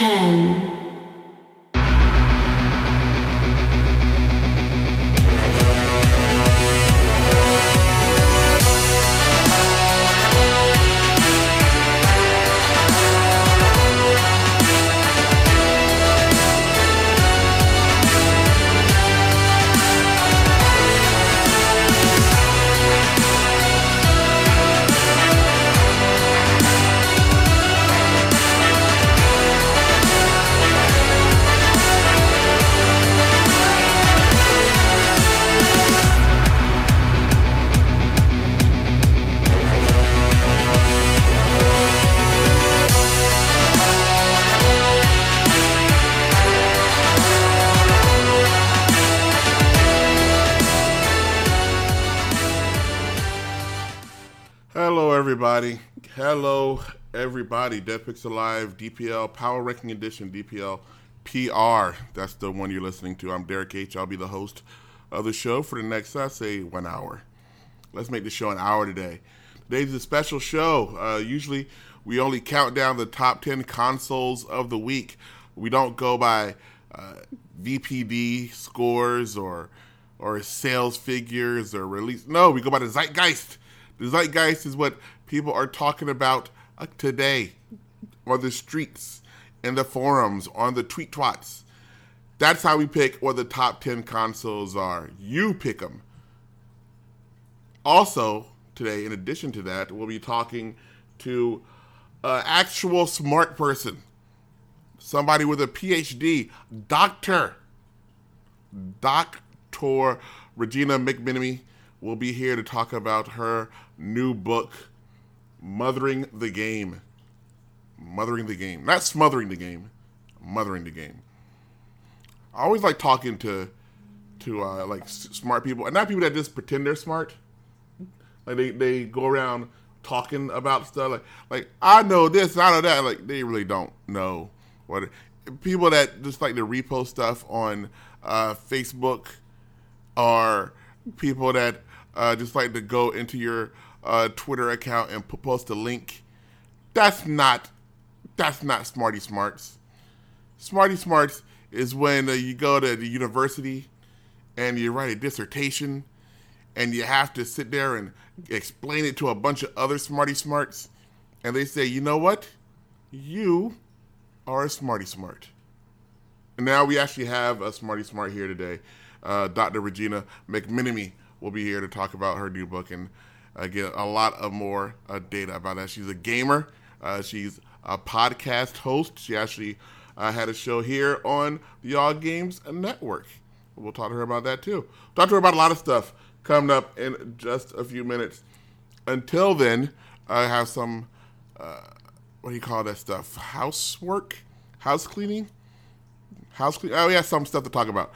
10. Dead Pixel Live, DPL Power Ranking Edition, DPL PR. That's the one you're listening to. I'm Derek H. I'll be the host of the show for the next, I say, one hour. Let's make the show an hour today. Today's a special show. Uh, usually, we only count down the top 10 consoles of the week. We don't go by uh, VPD scores or or sales figures or release. No, we go by the zeitgeist. The zeitgeist is what people are talking about uh, today on the streets, in the forums, on the tweet twats. That's how we pick what the top 10 consoles are. You pick them. Also, today, in addition to that, we'll be talking to an actual smart person, somebody with a PhD, doctor, Dr. Regina McMenemy will be here to talk about her new book, Mothering the Game. Mothering the Game. Not smothering the game, mothering the game. I always like talking to to uh, like s- smart people, and not people that just pretend they're smart. Like they, they go around talking about stuff like like I know this, I know that. Like they really don't know what. People that just like to repost stuff on uh, Facebook are people that uh, just like to go into your uh, Twitter account and post a link. That's not that's not smarty smarts. Smarty smarts is when uh, you go to the university and you write a dissertation and you have to sit there and explain it to a bunch of other smarty smarts and they say, "You know what? You are a smarty smart." And now we actually have a smarty smart here today. Uh, Dr. Regina McMenemy will be here to talk about her new book and uh, get a lot of more uh, data about that. She's a gamer. Uh, she's a podcast host. She actually uh, had a show here on the All Games Network. We'll talk to her about that too. Talk to her about a lot of stuff coming up in just a few minutes. Until then, I have some, uh, what do you call that stuff? Housework? House cleaning? House clean. Oh, yeah, some stuff to talk about.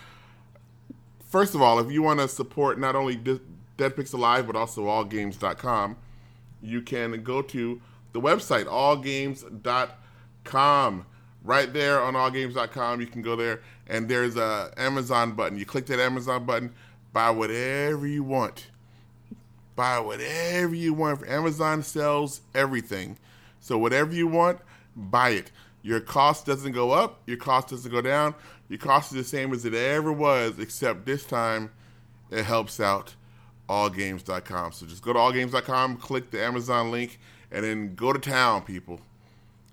First of all, if you want to support not only Dead Pixel Live but also AllGames.com, you can go to the website AllGames.com. Right there on AllGames.com, you can go there and there's a Amazon button. You click that Amazon button, buy whatever you want. Buy whatever you want. Amazon sells everything. So whatever you want, buy it. Your cost doesn't go up, your cost doesn't go down. Your cost is the same as it ever was, except this time it helps out allgames.com. So just go to allgames.com, click the Amazon link, and then go to town, people.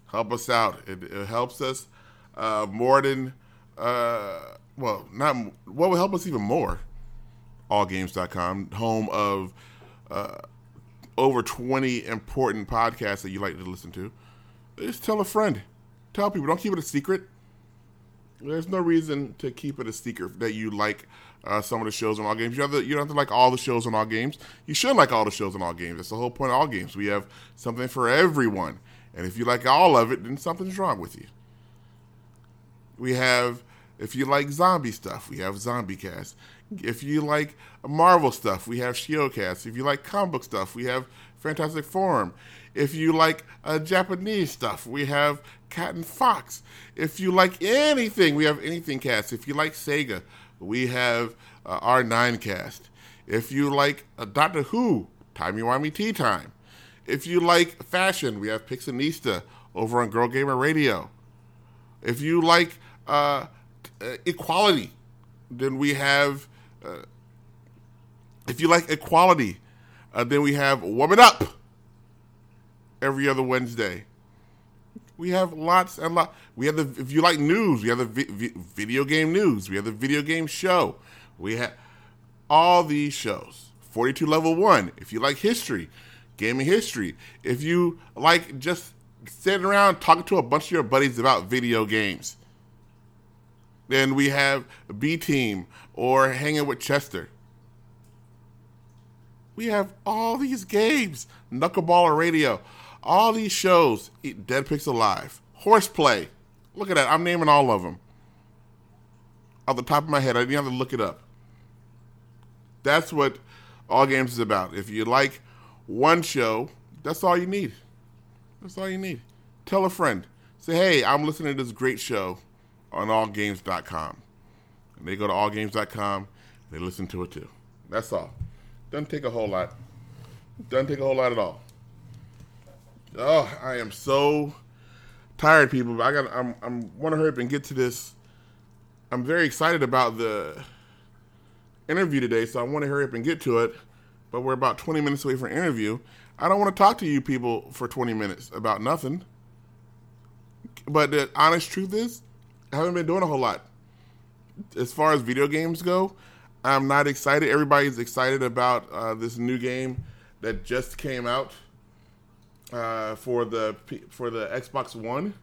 Help us out. It, it helps us uh, more than, uh, well, not, what will help us even more? Allgames.com, home of uh, over 20 important podcasts that you like to listen to. Just tell a friend. Tell people. Don't keep it a secret. There's no reason to keep it a secret that you like uh, some of the shows on all games. You, have to, you don't have to like all the shows on all games. You should like all the shows on all games. That's the whole point of all games. We have something for everyone. And if you like all of it, then something's wrong with you. We have, if you like zombie stuff, we have Zombie Cast. If you like Marvel stuff, we have Shiocast. If you like comic book stuff, we have Fantastic Forum. If you like uh, Japanese stuff, we have Cat and Fox. If you like anything, we have Anything Cast. If you like Sega, we have uh, R9 Cast. If you like uh, Doctor Who, Timey Wimey Tea Time. If you like fashion, we have Pixinista over on Girl Gamer Radio. If you like uh, equality, then we have. Uh, if you like equality, uh, then we have Woman Up every other Wednesday. We have lots and lots. We have the if you like news, we have the vi- vi- video game news. We have the video game show. We have all these shows. 42 level 1 if you like history, gaming history. If you like just sitting around talking to a bunch of your buddies about video games. Then we have B Team or hanging with Chester. We have all these games, Knuckleballer Radio, all these shows, Dead Pixel Live, Horseplay. Look at that. I'm naming all of them. Off the top of my head, I didn't have to look it up. That's what all games is about. If you like one show, that's all you need. That's all you need. Tell a friend. Say, hey, I'm listening to this great show on allgames.com. And they go to allgames.com, they listen to it too. That's all. Doesn't take a whole lot. Doesn't take a whole lot at all. Oh, I am so tired, people. I got. I'm. I'm want to hurry up and get to this. I'm very excited about the interview today, so I want to hurry up and get to it. But we're about 20 minutes away from interview. I don't want to talk to you people for 20 minutes about nothing. But the honest truth is, I haven't been doing a whole lot. As far as video games go, I'm not excited. Everybody's excited about uh, this new game that just came out uh, for the for the Xbox One.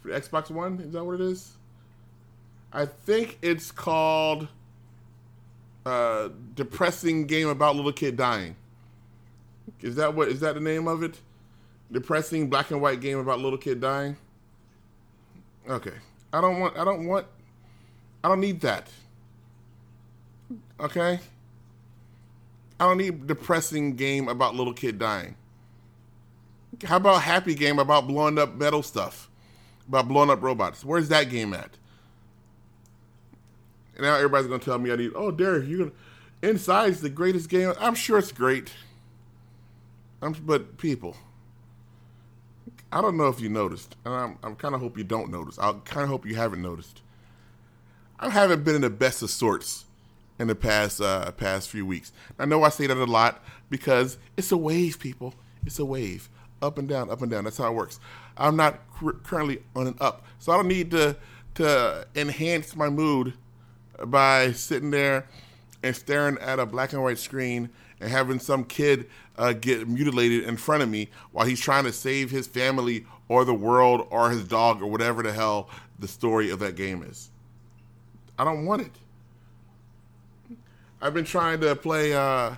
For the Xbox One, is that what it is? I think it's called uh, depressing game about little kid dying. Is that what is that the name of it? Depressing black and white game about little kid dying. Okay, I don't want. I don't want. I don't need that. Okay. I don't need depressing game about little kid dying. How about happy game about blowing up metal stuff, about blowing up robots? Where's that game at? And now everybody's gonna tell me I need. Oh, Derek, you're gonna. Inside's the greatest game. I'm sure it's great. I'm, but people, I don't know if you noticed, and I'm, I'm kind of hope you don't notice. I kind of hope you haven't noticed. I haven't been in the best of sorts in the past uh, past few weeks. I know I say that a lot because it's a wave, people. It's a wave, up and down, up and down. That's how it works. I'm not currently on an up, so I don't need to to enhance my mood by sitting there and staring at a black and white screen and having some kid uh, get mutilated in front of me while he's trying to save his family or the world or his dog or whatever the hell the story of that game is. I don't want it. I've been trying to play uh,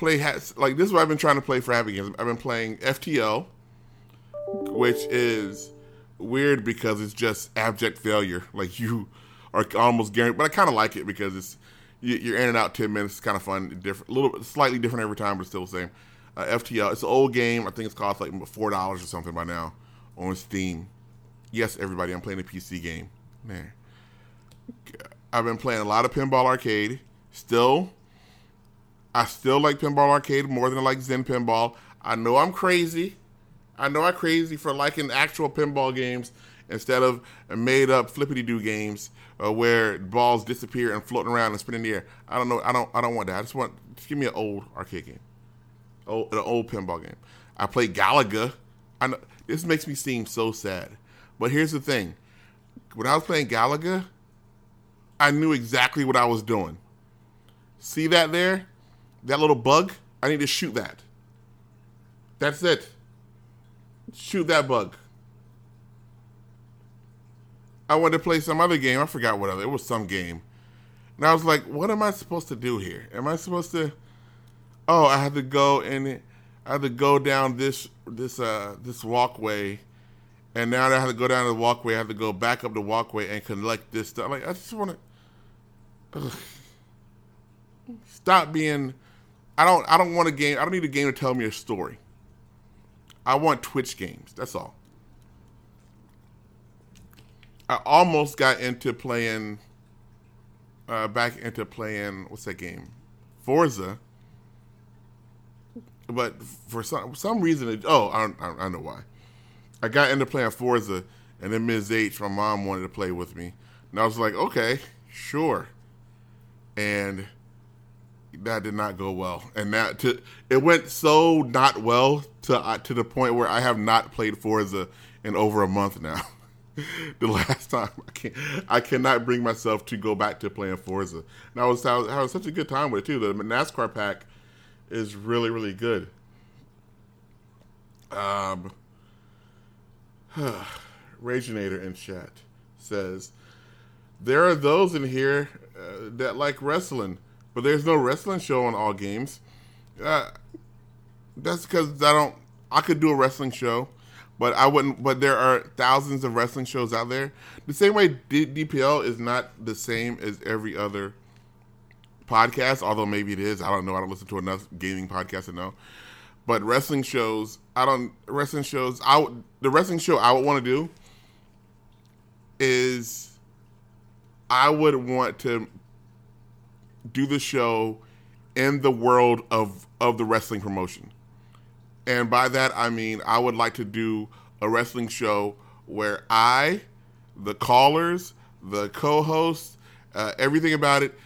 play has like this is what I've been trying to play for happy games. I've been playing FTL, which is weird because it's just abject failure. Like you are almost guaranteed, but I kind of like it because it's you're in and out ten minutes. It's kind of fun, different, a little slightly different every time, but still the same. Uh, FTL, it's an old game. I think it's cost like four dollars or something by now on Steam. Yes, everybody, I'm playing a PC game. Man, I've been playing a lot of Pinball Arcade. Still, I still like Pinball Arcade more than I like Zen Pinball. I know I'm crazy. I know I'm crazy for liking actual pinball games instead of made up flippity doo games uh, where balls disappear and floating around and spin in the air. I don't know. I don't. I don't want that. I just want just give me an old arcade game, old, an old pinball game. I play Galaga. I know this makes me seem so sad, but here's the thing: when I was playing Galaga, I knew exactly what I was doing. See that there? That little bug? I need to shoot that. That's it. Shoot that bug. I wanted to play some other game. I forgot what other. It was some game. And I was like, what am I supposed to do here? Am I supposed to Oh, I had to go and I had to go down this this uh this walkway and now I have to go down the walkway, I have to go back up the walkway and collect this stuff. Like I just want to stop being. I don't. I don't want a game. I don't need a game to tell me a story. I want Twitch games. That's all. I almost got into playing. Uh, back into playing what's that game, Forza. But for some some reason, it, oh, I, I, I know why. I got into playing Forza, and then Ms. H, my mom wanted to play with me, and I was like, okay, sure, and that did not go well, and that to it went so not well to uh, to the point where I have not played Forza in over a month now. the last time I can't, I cannot bring myself to go back to playing Forza. And I was having such a good time with it too. The NASCAR pack is really really good. Um, Raginator in chat says there are those in here uh, that like wrestling, but there's no wrestling show on all games. Uh, that's because I don't. I could do a wrestling show but I wouldn't. But there are thousands of wrestling shows out there. The same way D- DPL is not the same as every other podcast, although maybe it is. I don't know. I don't listen to enough gaming podcasts to know. But wrestling shows, I don't. Wrestling shows, I the wrestling show I would want to do is I would want to do the show in the world of of the wrestling promotion. And by that, I mean I would like to do a wrestling show where I, the callers, the co hosts, uh, everything about it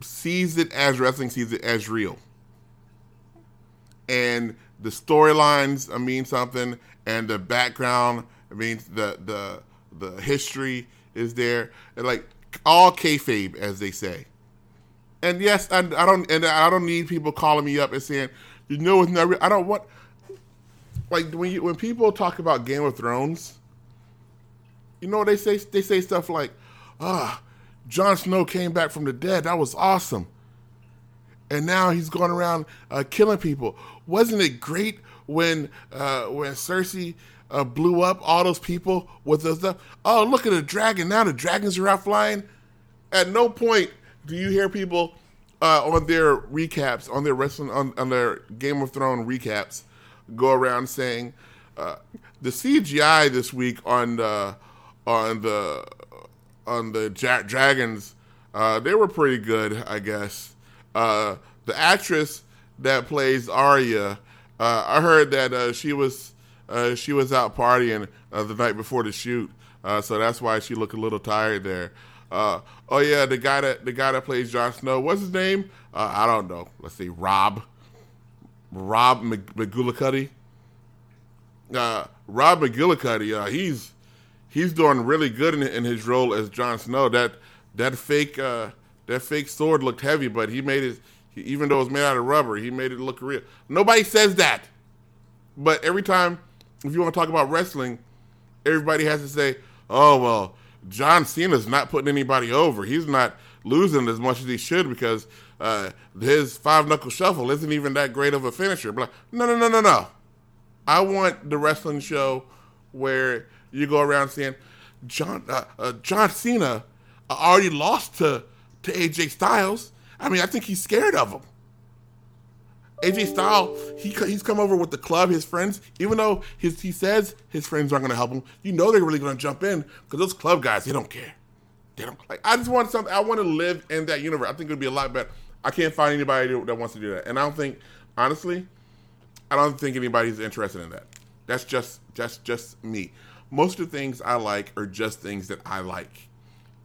sees it as wrestling, sees it as real. And the storylines mean something, and the background I mean the the the history is there, and like all kayfabe, as they say. And yes, I, I don't, and I don't need people calling me up and saying, you know, it's not. I don't want like when you when people talk about Game of Thrones, you know they say they say stuff like, "Ah, Jon Snow came back from the dead. That was awesome." And now he's going around uh, killing people. Wasn't it great when uh, when Cersei uh, blew up all those people with the stuff? Oh, look at the dragon! Now the dragons are out flying. At no point do you hear people uh, on their recaps, on their wrestling, on, on their Game of Thrones recaps, go around saying uh, the CGI this week on the on the on the ja- dragons uh, they were pretty good, I guess. Uh, the actress that plays Arya, uh, I heard that uh, she was uh, she was out partying the night before the shoot, so that's why she looked a little tired there. Oh yeah, the guy that the guy that plays Jon Snow, what's his name? I don't know. Let's see, Rob. Rob McGillicuddy. Uh, Rob McGillicuddy, uh, he's he's doing really good in, in, his role as Jon Snow. That that fake uh, that fake sword looked heavy, but he made it. He, even though it was made out of rubber, he made it look real. Nobody says that, but every time if you want to talk about wrestling, everybody has to say, "Oh well, John Cena's not putting anybody over. He's not losing as much as he should because uh, his five knuckle shuffle isn't even that great of a finisher. But no, no, no, no, no. I want the wrestling show where you go around saying John uh, uh, John Cena already lost to to AJ Styles. I mean, I think he's scared of him. AJ Styles, he he's come over with the club, his friends. Even though his he says his friends aren't going to help him, you know they're really going to jump in because those club guys, they don't care. They don't like. I just want something. I want to live in that universe. I think it would be a lot better. I can't find anybody that wants to do that. And I don't think, honestly, I don't think anybody's interested in that. That's just just just me. Most of the things I like are just things that I like,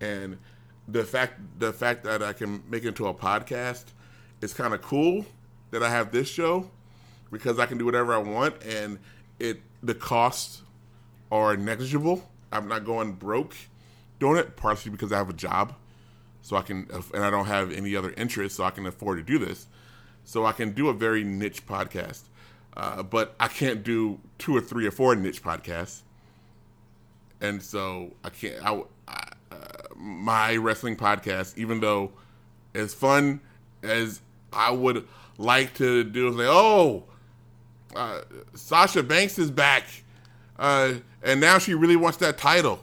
and the fact the fact that I can make it into a podcast is kind of cool. That I have this show because I can do whatever I want, and it the costs are negligible. I'm not going broke doing it, partially because I have a job so I can, and I don't have any other interests, so I can afford to do this. So I can do a very niche podcast, uh, but I can't do two or three or four niche podcasts. And so I can't. I, I uh, my wrestling podcast, even though as fun as I would like to do, like, oh, uh, Sasha Banks is back, uh, and now she really wants that title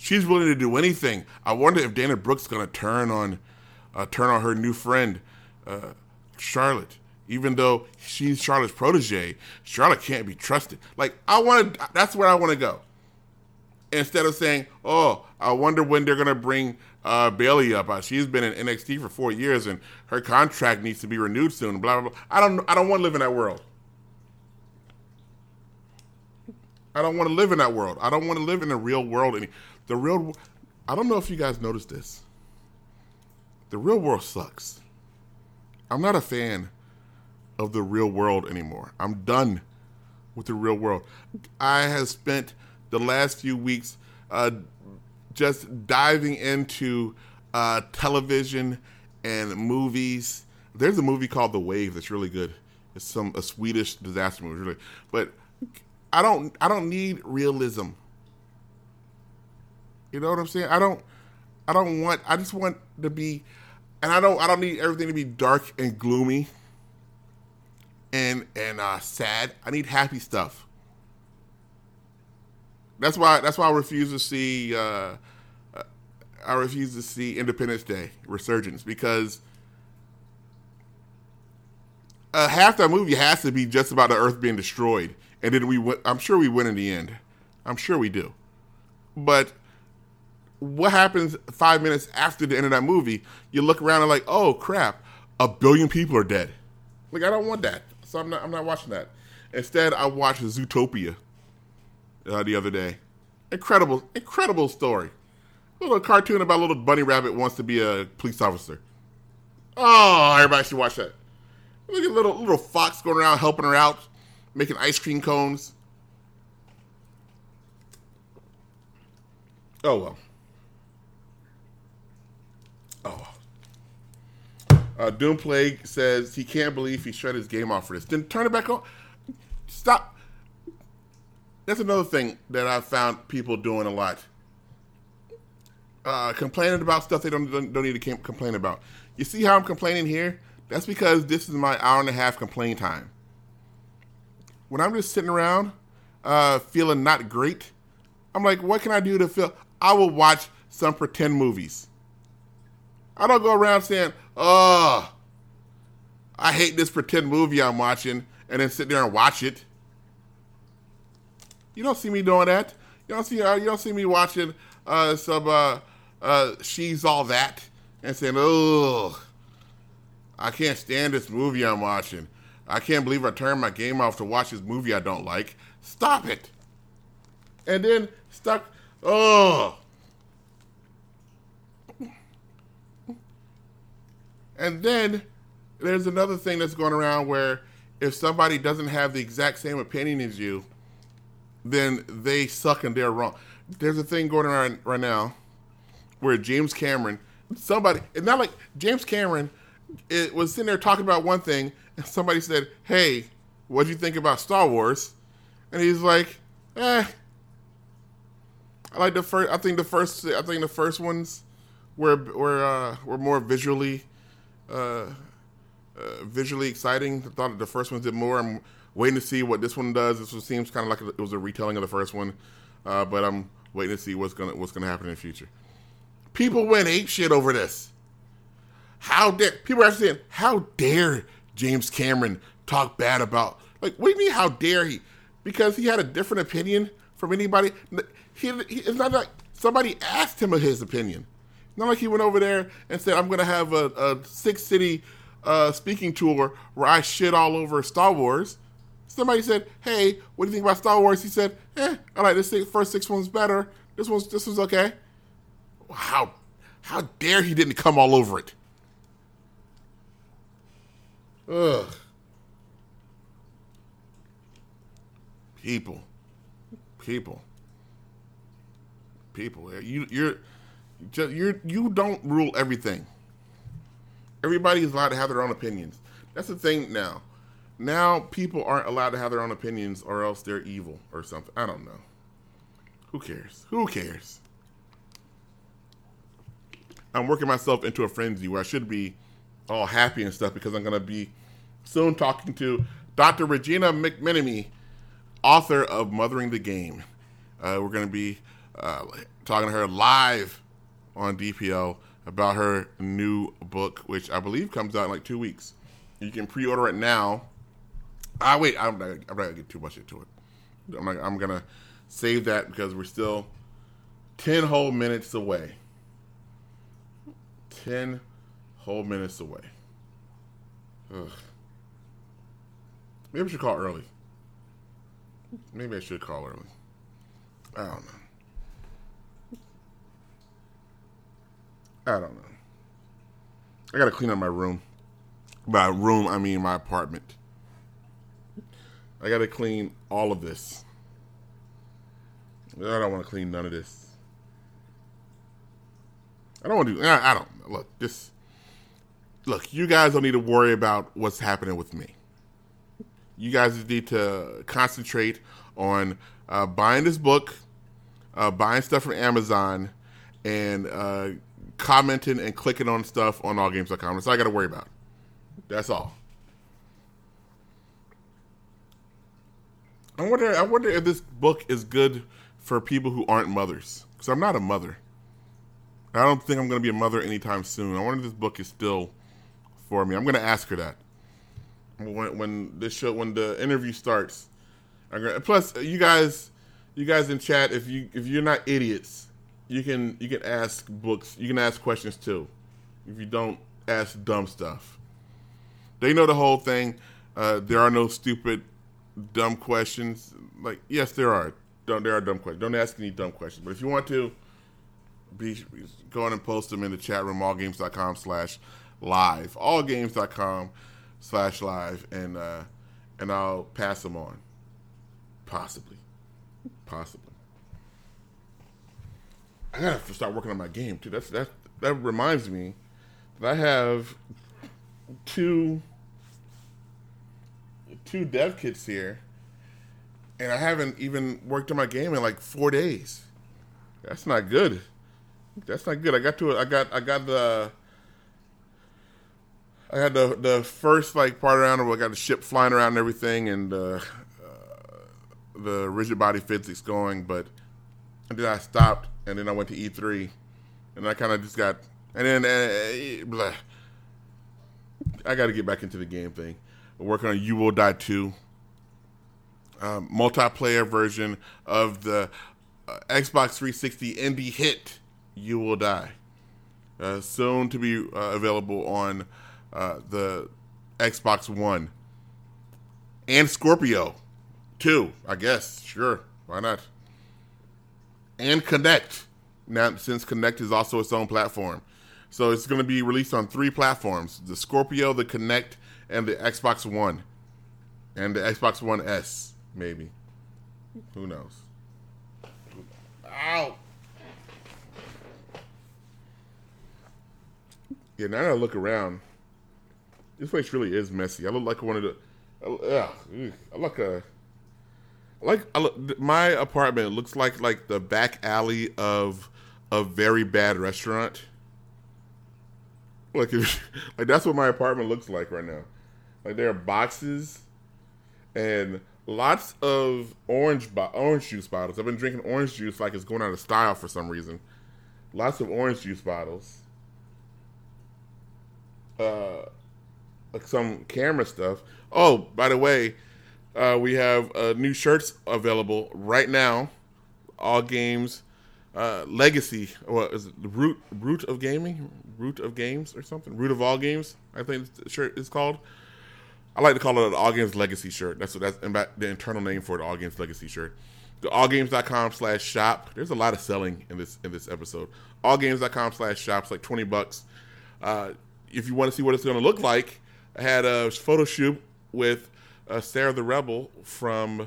she's willing to do anything. I wonder if Dana Brooke's going to turn on uh, turn on her new friend uh, Charlotte. Even though she's Charlotte's protege, Charlotte can't be trusted. Like I want to, that's where I want to go. Instead of saying, "Oh, I wonder when they're going to bring uh, Bayley up. Uh, she's been in NXT for four years, and her contract needs to be renewed soon." Blah blah blah. I don't. I don't want to live in that world. I don't want to live in that world. I don't want to live in the real world any. The real. I don't know if you guys noticed this. The real world sucks. I'm not a fan of the real world anymore. I'm done with the real world. I have spent the last few weeks uh, just diving into uh, television and movies. There's a movie called The Wave that's really good. It's some a Swedish disaster movie, really. But I don't I don't need realism. You know what I'm saying? I don't I don't want I just want to be and I don't I don't need everything to be dark and gloomy and and uh, sad. I need happy stuff. That's why that's why I refuse to see uh, I refuse to see Independence Day Resurgence because uh, half that movie has to be just about the Earth being destroyed, and then we win, I'm sure we win in the end. I'm sure we do, but what happens five minutes after the end of that movie? You look around and like, oh crap, a billion people are dead. Like I don't want that, so I'm not. I'm not watching that. Instead, I watch Zootopia uh, the other day. Incredible, incredible story. A little cartoon about a little bunny rabbit wants to be a police officer. Oh, everybody should watch that. Look at little little fox going around helping her out, making ice cream cones. Oh well. Oh. Uh, Doom Plague says he can't believe he shut his game off for this. Then turn it back on. Stop. That's another thing that I've found people doing a lot. Uh, complaining about stuff they don't, don't, don't need to complain about. You see how I'm complaining here? That's because this is my hour and a half complain time. When I'm just sitting around uh, feeling not great, I'm like, what can I do to feel? I will watch some pretend movies. I don't go around saying, oh, I hate this pretend movie I'm watching, and then sit there and watch it. You don't see me doing that. You don't see uh, you don't see me watching uh, some uh, uh, she's all that and saying, oh, I can't stand this movie I'm watching. I can't believe I turned my game off to watch this movie I don't like. Stop it. And then stuck, oh, And then there's another thing that's going around where if somebody doesn't have the exact same opinion as you, then they suck and they're wrong. There's a thing going around right now where James Cameron, somebody, not like James Cameron it was sitting there talking about one thing, and somebody said, "Hey, what do you think about Star Wars?" And he's like, "Eh, I like the first. I think the first. I think the first ones were were uh, were more visually uh, uh, visually exciting. I thought the first ones did more. Waiting to see what this one does. This one seems kind of like it was a retelling of the first one, uh, but I'm waiting to see what's gonna what's gonna happen in the future. People went ape shit over this. How dare people are saying how dare James Cameron talk bad about like what do you mean how dare he? Because he had a different opinion from anybody. He, he, it's not like somebody asked him of his opinion. Not like he went over there and said, "I'm going to have a, a six city uh, speaking tour where I shit all over Star Wars." Somebody said, "Hey, what do you think about Star Wars?" He said, "Eh, I like this first six ones better. This one's this one's okay." How how dare he didn't come all over it? Ugh. People, people, people. You you're just, you're you don't rule everything. Everybody is allowed to have their own opinions. That's the thing now. Now people aren't allowed to have their own opinions, or else they're evil or something. I don't know. Who cares? Who cares? I'm working myself into a frenzy where I should be all happy and stuff because I'm going to be soon talking to Dr. Regina McMenemy, author of Mothering the Game. Uh, we're going to be uh, talking to her live on DPO about her new book, which I believe comes out in like two weeks. You can pre-order it now. Ah, wait, I'm not, I'm not gonna get too much into it. I'm, I'm gonna save that because we're still ten whole minutes away. Ten whole minutes away. Ugh. Maybe I should call early. Maybe I should call early. I don't know. I don't know. I gotta clean up my room. By room, I mean my apartment. I gotta clean all of this. I don't want to clean none of this. I don't want to do. I, don't look. This. Look, you guys don't need to worry about what's happening with me. You guys need to concentrate on uh, buying this book, uh, buying stuff from Amazon, and uh, commenting and clicking on stuff on allgames.com. That's all I got to worry about. That's all. I wonder. I wonder if this book is good for people who aren't mothers. Because I'm not a mother. I don't think I'm going to be a mother anytime soon. I wonder if this book is still for me. I'm going to ask her that when when this show when the interview starts. Gonna, plus, you guys, you guys in chat, if you if you're not idiots, you can you can ask books. You can ask questions too. If you don't ask dumb stuff, they know the whole thing. Uh, there are no stupid, dumb questions. Like yes, there are. Don't there are dumb questions. Don't ask any dumb questions. But if you want to, be go on and post them in the chat room. Allgames.com slash live. Allgames.com slash live, and uh, and I'll pass them on. Possibly, possibly. I gotta start working on my game too. That's that. That reminds me that I have two two dev kits here, and I haven't even worked on my game in like four days. That's not good. That's not good. I got to. I got I got the I had the the first like part around where I got the ship flying around and everything, and uh, uh, the rigid body physics going. But then I stopped, and then I went to E3, and I kind of just got, and then uh, blah. I got to get back into the game thing. I'm working on You Will Die 2, um, multiplayer version of the uh, Xbox 360 indie hit You Will Die. Uh, soon to be uh, available on uh, the Xbox One, and Scorpio, 2, I guess sure, why not? And Kinect. Now, since Kinect is also its own platform, so it's going to be released on three platforms: the Scorpio, the Kinect, and the Xbox One, and the Xbox One S, maybe. Who knows? Ow. Yeah, now that I look around. This place really is messy. I look like one of the. Uh, I look a. Like I look, my apartment looks like like the back alley of a very bad restaurant. Like, like that's what my apartment looks like right now. Like there are boxes and lots of orange bo- orange juice bottles. I've been drinking orange juice like it's going out of style for some reason. Lots of orange juice bottles. Uh, like some camera stuff. Oh, by the way, uh, we have uh, new shirts available right now. All games, uh, legacy. What is it? Root root of gaming, root of games or something. Root of all games. I think the shirt is called. I like to call it an All Games Legacy shirt. That's what that's the internal name for the All Games Legacy shirt. The allgames.com slash shop. There's a lot of selling in this in this episode. Allgames.com slash shops like 20 bucks. Uh, if you want to see what it's going to look like, I had a photo shoot with uh, Sarah the Rebel from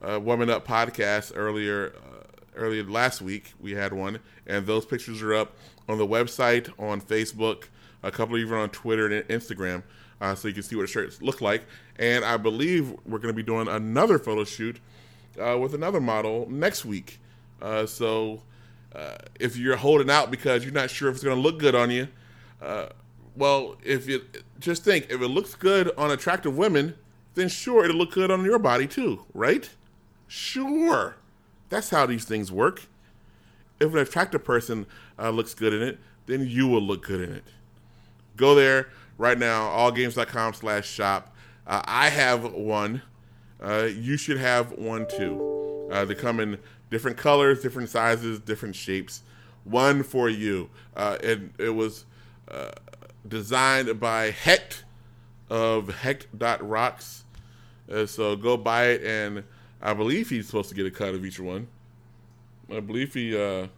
uh, Woman Up podcast earlier uh, earlier last week. We had one, and those pictures are up on the website, on Facebook, a couple even on Twitter and Instagram, uh, so you can see what the shirts look like. And I believe we're going to be doing another photo shoot uh, with another model next week. Uh, so uh, if you're holding out because you're not sure if it's going to look good on you, uh, well, if you just think if it looks good on attractive women, then sure it'll look good on your body too, right? Sure, that's how these things work. If an attractive person uh, looks good in it, then you will look good in it. Go there right now, allgames.com slash shop. Uh, I have one. Uh, you should have one too. Uh, they come in different colors, different sizes, different shapes. One for you. Uh, and it was uh, designed by Hecht of Hecht.rocks. Uh, so go buy it, and I believe he's supposed to get a cut of each one. I believe he uh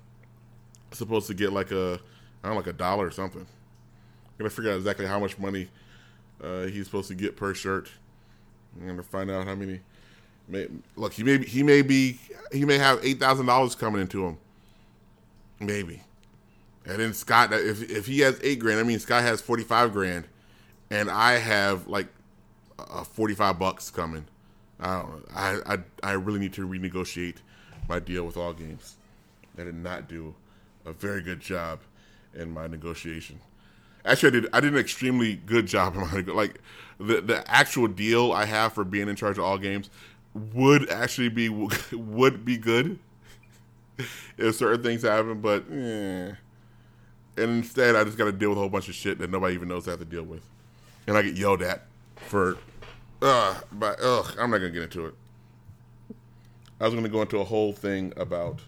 supposed to get like a I don't know, like a dollar or something. Gonna figure out exactly how much money uh, he's supposed to get per shirt. I'm gonna find out how many. May, look, he may be, he may be he may have eight thousand dollars coming into him. Maybe, and then Scott, if if he has eight grand, I mean Scott has forty five grand, and I have like uh, forty five bucks coming. I don't. I, I I really need to renegotiate my deal with all games. I did not do a very good job in my negotiation. Actually, I did. I did an extremely good job like the the actual deal I have for being in charge of all games would actually be would be good if certain things happen, but eh. and instead I just got to deal with a whole bunch of shit that nobody even knows I have to deal with, and I get yelled at for, uh, but ugh, I'm not gonna get into it. I was gonna go into a whole thing about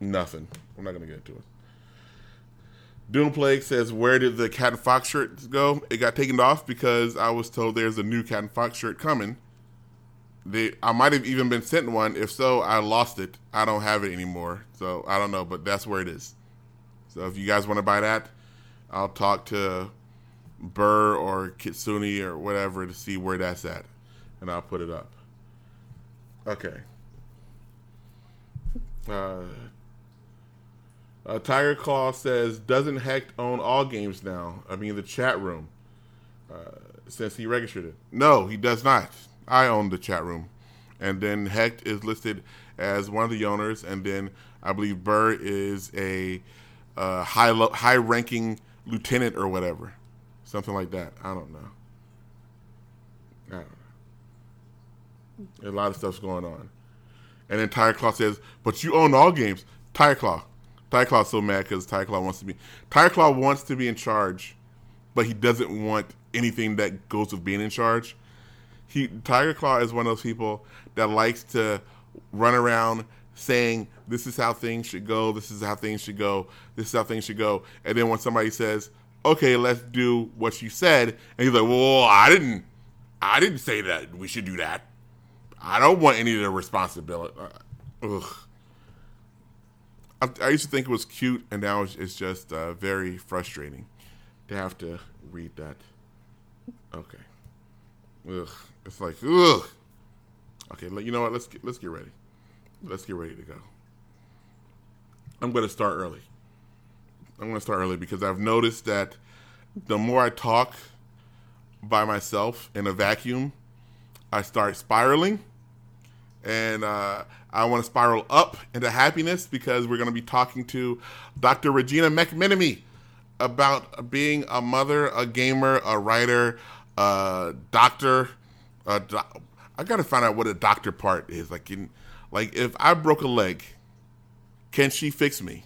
nothing. I'm not gonna get into it. Doom Plague says, "Where did the Cat and Fox shirts go? It got taken off because I was told there's a new Cat and Fox shirt coming. They, I might have even been sent one. If so, I lost it. I don't have it anymore. So I don't know, but that's where it is. So if you guys want to buy that, I'll talk to Burr or Kitsune or whatever to see where that's at, and I'll put it up. Okay. Uh, uh, Tiger Claw says, doesn't Hecht own all games now? I mean, the chat room, uh, since he registered it. No, he does not. I own the chat room. And then Hecht is listed as one of the owners. And then I believe Burr is a uh, high lo- high ranking lieutenant or whatever. Something like that. I don't know. I don't know. A lot of stuff's going on. And then Tiger Claw says, but you own all games. Tiger Claw, Tiger Claw's so mad because Tiger Claw wants to be Tiger Claw wants to be in charge, but he doesn't want anything that goes with being in charge. He Tiger Claw is one of those people that likes to run around saying this is how things should go, this is how things should go, this is how things should go, and then when somebody says, "Okay, let's do what you said," and he's like, "Well, I didn't, I didn't say that we should do that. I don't want any of the responsibility." Ugh. I, used to think it was cute, and now it's, it's just uh, very frustrating to have to read that. Okay. Ugh. It's like ugh. Okay, you know what? Let's get let's get ready. Let's get ready to go. I'm going to start early. I'm going to start early because I've noticed that the more I talk by myself in a vacuum, I start spiraling, and uh, I want to spiral up into happiness because we're going to be talking to Dr. Regina McMenemy about being a mother, a gamer, a writer, a doctor. A I got to find out what a doctor part is. Like, in, like if I broke a leg, can she fix me?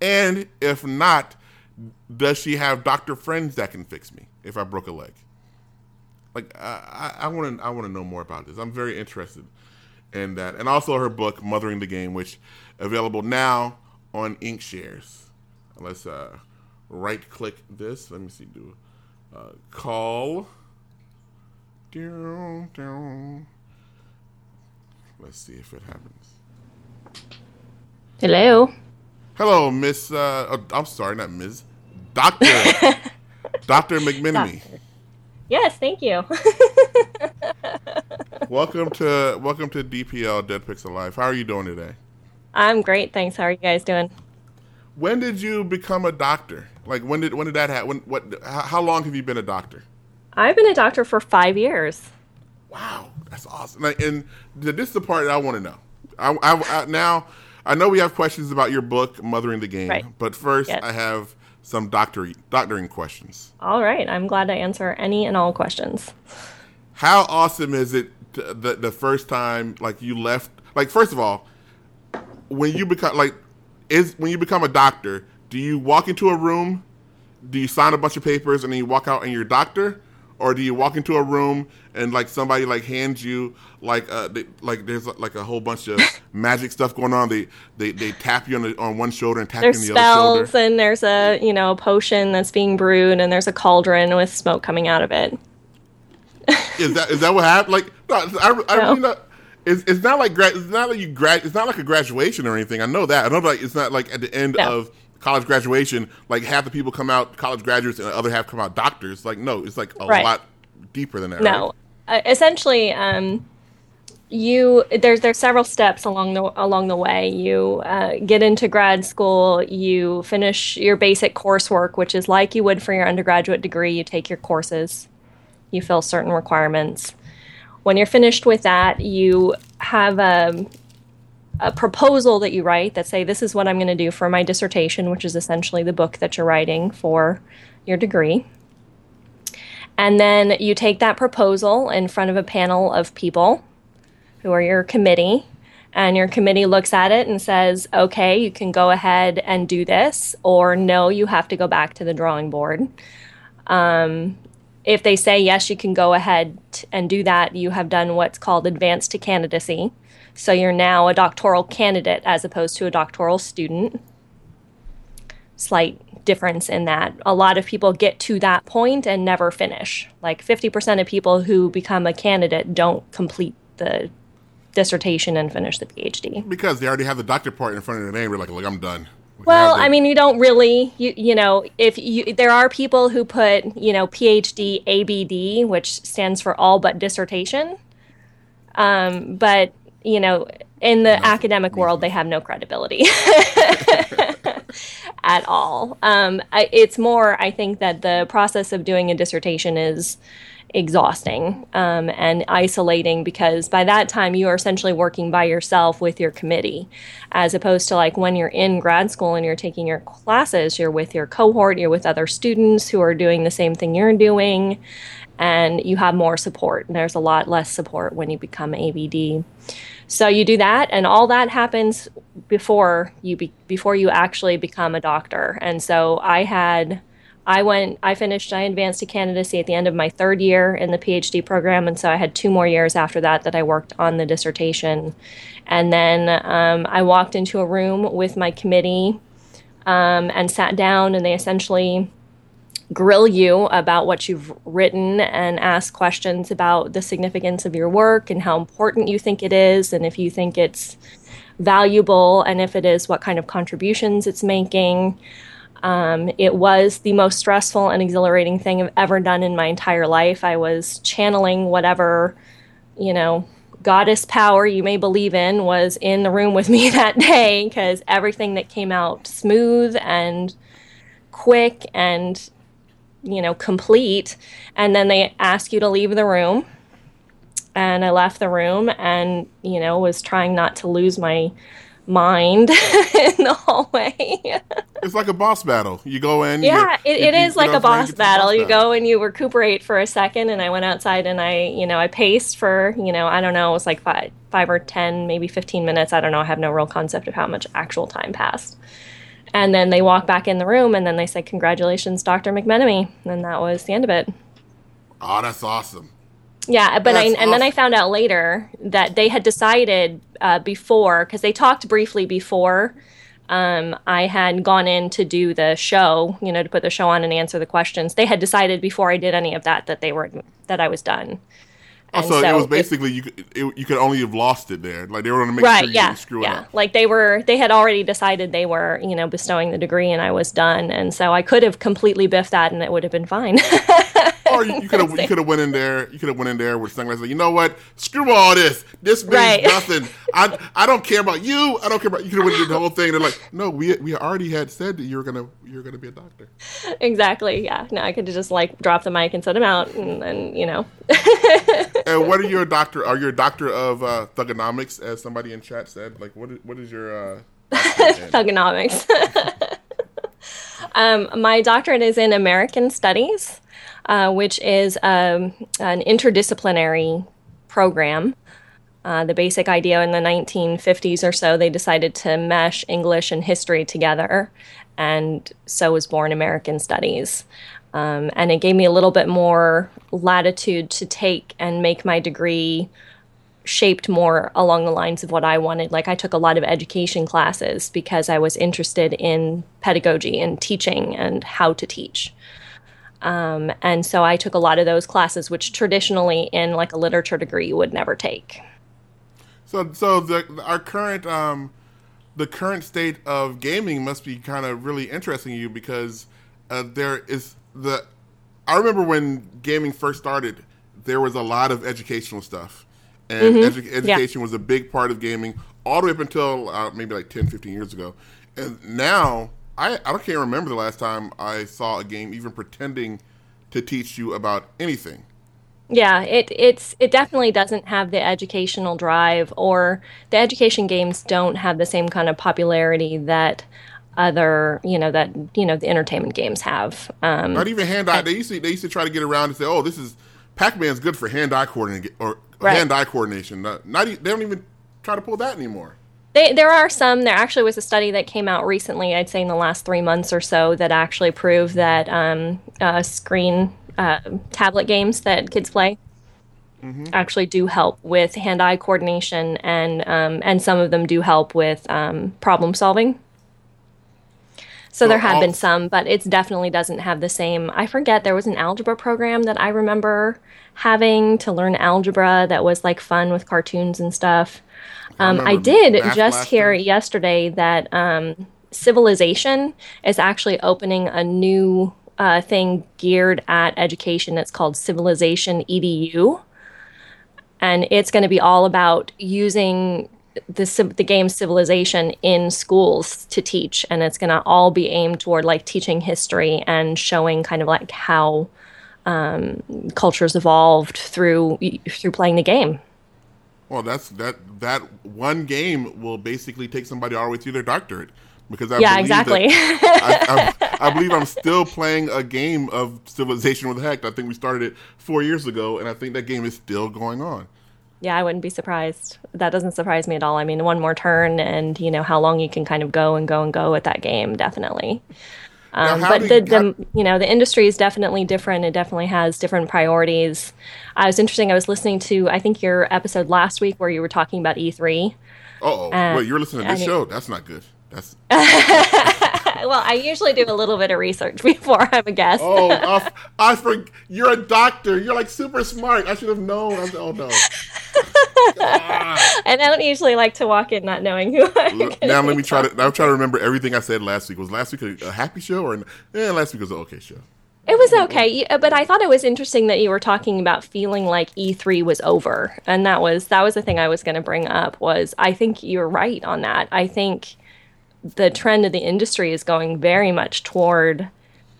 And if not, does she have doctor friends that can fix me if I broke a leg? Like I want to I want to know more about this. I'm very interested in that, and also her book "Mothering the Game," which available now on Inkshares. Let's uh, right click this. Let me see. Do uh, call. Let's see if it happens. Hello. Hello, Miss. Uh, oh, I'm sorry, not Ms. Doctor. Doctor McMenemy. Doctor. Yes, thank you. welcome to welcome to DPL Dead Pixel Live. How are you doing today? I'm great, thanks. How are you guys doing? When did you become a doctor? Like when did when did that happen? When, what? How long have you been a doctor? I've been a doctor for five years. Wow, that's awesome! Like, and this is the part that I want to know. I, I, I, now I know we have questions about your book, Mothering the Game, right. but first yes. I have some doctory, doctoring questions. All right. I'm glad to answer any and all questions. How awesome is it the, the first time, like, you left? Like, first of all, when you become, like, is when you become a doctor, do you walk into a room, do you sign a bunch of papers, and then you walk out and you're a doctor? Or do you walk into a room and like somebody like hands you like uh they, like there's like a whole bunch of magic stuff going on they they, they tap you on the, on one shoulder and tap there's you on the other shoulder and there's a you know potion that's being brewed and there's a cauldron with smoke coming out of it is that is that what happened like no, I, I no. really not it's, it's not like gra- it's not like you grad it's not like a graduation or anything. I know that. I know like it's not like at the end No. of college graduation, like half the people come out college graduates and the other half come out doctors. Like no, it's like a Right. lot deeper than that. No, right? uh, essentially, um, you there's there's several steps along the along the way. You uh, get into grad school, you finish your basic coursework, which is like you would for your undergraduate degree. You take your courses, you fill certain requirements. When you're finished with that, you have a a proposal that you write that say this is what I'm going to do for my dissertation, which is essentially the book that you're writing for your degree. And then you take that proposal in front of a panel of people who are your committee, and your committee looks at it and says, okay, you can go ahead and do this, or no, you have to go back to the drawing board. Um, if they say yes, you can go ahead and do that, you have done what's called advanced to candidacy. So you're now a doctoral candidate as opposed to a doctoral student slight difference in that. A lot of people get to that point and never finish. Like 50% of people who become a candidate don't complete the dissertation and finish the PhD. because they already have the doctor part in front of their name. We're like, look, I'm done. We Well, I mean, you don't really, you, you know, if you, there are people who put, you know, PhD ABD, which stands for all but dissertation. Um, but, you know, in the academic world, they have no credibility at all. Um, I, it's more, I think, that the process of doing a dissertation is exhausting um, and isolating because by that time you are essentially working by yourself with your committee as opposed to like when you're in grad school and you're taking your classes you're with your cohort you're with other students who are doing the same thing you're doing and you have more support. And there's a lot less support when you become abd so you do that and all that happens before you be, before you actually become a doctor and so i had I went, I finished, I advanced to candidacy at the end of my third year in the PhD program. And so I had two more years after that that I worked on the dissertation. And then um, I walked into a room with my committee um, and sat down, and they essentially grill you about what you've written and ask questions about the significance of your work and how important you think it is, and if you think it's valuable, and if it is, what kind of contributions it's making. Um, it was the most stressful and exhilarating thing I've ever done in my entire life. I was channeling whatever, you know, goddess power you may believe in was in the room with me that day because everything that came out smooth and quick and, you know, complete. And then they ask you to leave the room. And I left the room and, you know, was trying not to lose my mind in the hallway. it's like a boss battle. You go in. Yeah, you, it, it you is get like a off the ring, boss get to the battle. You battle. go and you recuperate for a second, and I went outside and I, you know, I paced for, you know, I don't know, it was like five, five or ten, maybe fifteen minutes. I don't know. I have no real concept of how much actual time passed. And then they walk back in the room, and then they say, "Congratulations, Dr. McMenemy," and that was the end of it. Oh, that's awesome. Yeah, but I, That's and then I found out later that they had decided uh, before because they talked briefly before um, I had gone in to do the show, you know, to put the show on and answer the questions. They had decided before I did any of that that they were that I was done. Oh, And so, it so was it- basically you. Could, it, you could only have lost it there. Like they were going to make right sure you yeah didn't screw yeah it up. like they were they had already decided they were you know bestowing the degree and i was done and so i could have completely biffed that and it would have been fine Or you could have you could have went in there. You could have went in there with sunglasses. Like, you know what? Screw all this. This means Right. nothing. I I don't care about you. I don't care about you. Could have went the whole thing. They're like, no, we we already had said that you're gonna you're gonna be a doctor. exactly yeah no i could just like drop the mic and set him out and then you know And what are you a doctor? Are you a doctor of uh, thugonomics, as somebody in chat said? Like, what is, what is your uh, thugonomics. um, my doctorate is in American Studies, uh, which is um, an interdisciplinary program. Uh, the basic idea in the 1950s or so, they decided to mesh English and history together, and so was born American Studies. Um, and it gave me a little bit more latitude to take and make my degree shaped more along the lines of what I wanted. Like I took a lot of education classes because I was interested in pedagogy and teaching and how to teach. Um, and so I took a lot of those classes, which traditionally in like a literature degree you would never take. So, so the our current um, the current state of gaming must be kind of really interesting to you because uh, there is the. I remember when gaming first started, there was a lot of educational stuff, and Mm-hmm. edu- education was a big part of gaming all the way up until uh, maybe like 10, 15 years ago, and now I I can't remember the last time I saw a game even pretending to teach you about anything. Yeah, it it's it definitely doesn't have the educational drive or the education games don't have the same kind of popularity that other, you know, that you know, the entertainment games have. Um Not even hand eye. They used to they used to try to get around and say, "Oh, this is Pac Man's good for hand eye coordination or Right. hand eye coordination." Not, not they don't even try to pull that anymore. They, there are some. There actually was a study that came out recently, I'd say in the last three months or so, that actually proved that um, uh, screen uh, tablet games that kids play actually do help with hand-eye coordination, and um, and some of them do help with um, problem solving. So, So there have been some, but it definitely doesn't have the same. I forget there was an algebra program that I remember having to learn algebra that was like fun with cartoons and stuff. Um, I remember did just hear yesterday that um, Civilization is actually opening a new uh, thing geared at education. It's called Civilization EDU, and it's going to be all about using the the game Civilization in schools to teach, and it's going to all be aimed toward like teaching history and showing kind of like how um, cultures evolved through through playing the game. Well, that's that that one game will basically take somebody all the way through their doctorate because I Yeah, believe that- exactly. I, I, I believe I'm still playing a game of Civilization with Heck. I think we started it four years ago, and I think that game is still going on. Yeah, I wouldn't be surprised. That doesn't surprise me at all. I mean, one more turn, and you know how long you can kind of go and go and go with that game, definitely. Um, but the, the how- you know the industry is definitely different. It definitely has different priorities. I was interesting. I was listening to I think your episode last week where you were talking about E E3. Oh, wait, you're listening to this Uh, I- show? That's not good. That's Well, I usually do a little bit of research before I'm a guest. oh, uh, I, I for, You're a doctor. You're like super smart. I should have known. I oh no. And I don't usually like to walk in not knowing who I'm now let me try to. Now try to remember everything I said last week. Was last week a, a happy show or? An, yeah, last week was an okay show. It was okay, uh, but I thought it was interesting that you were talking about feeling like E3 was over, and that was that was the thing I was going to bring up. Was I think you're right on that. I think the trend of the industry is going very much toward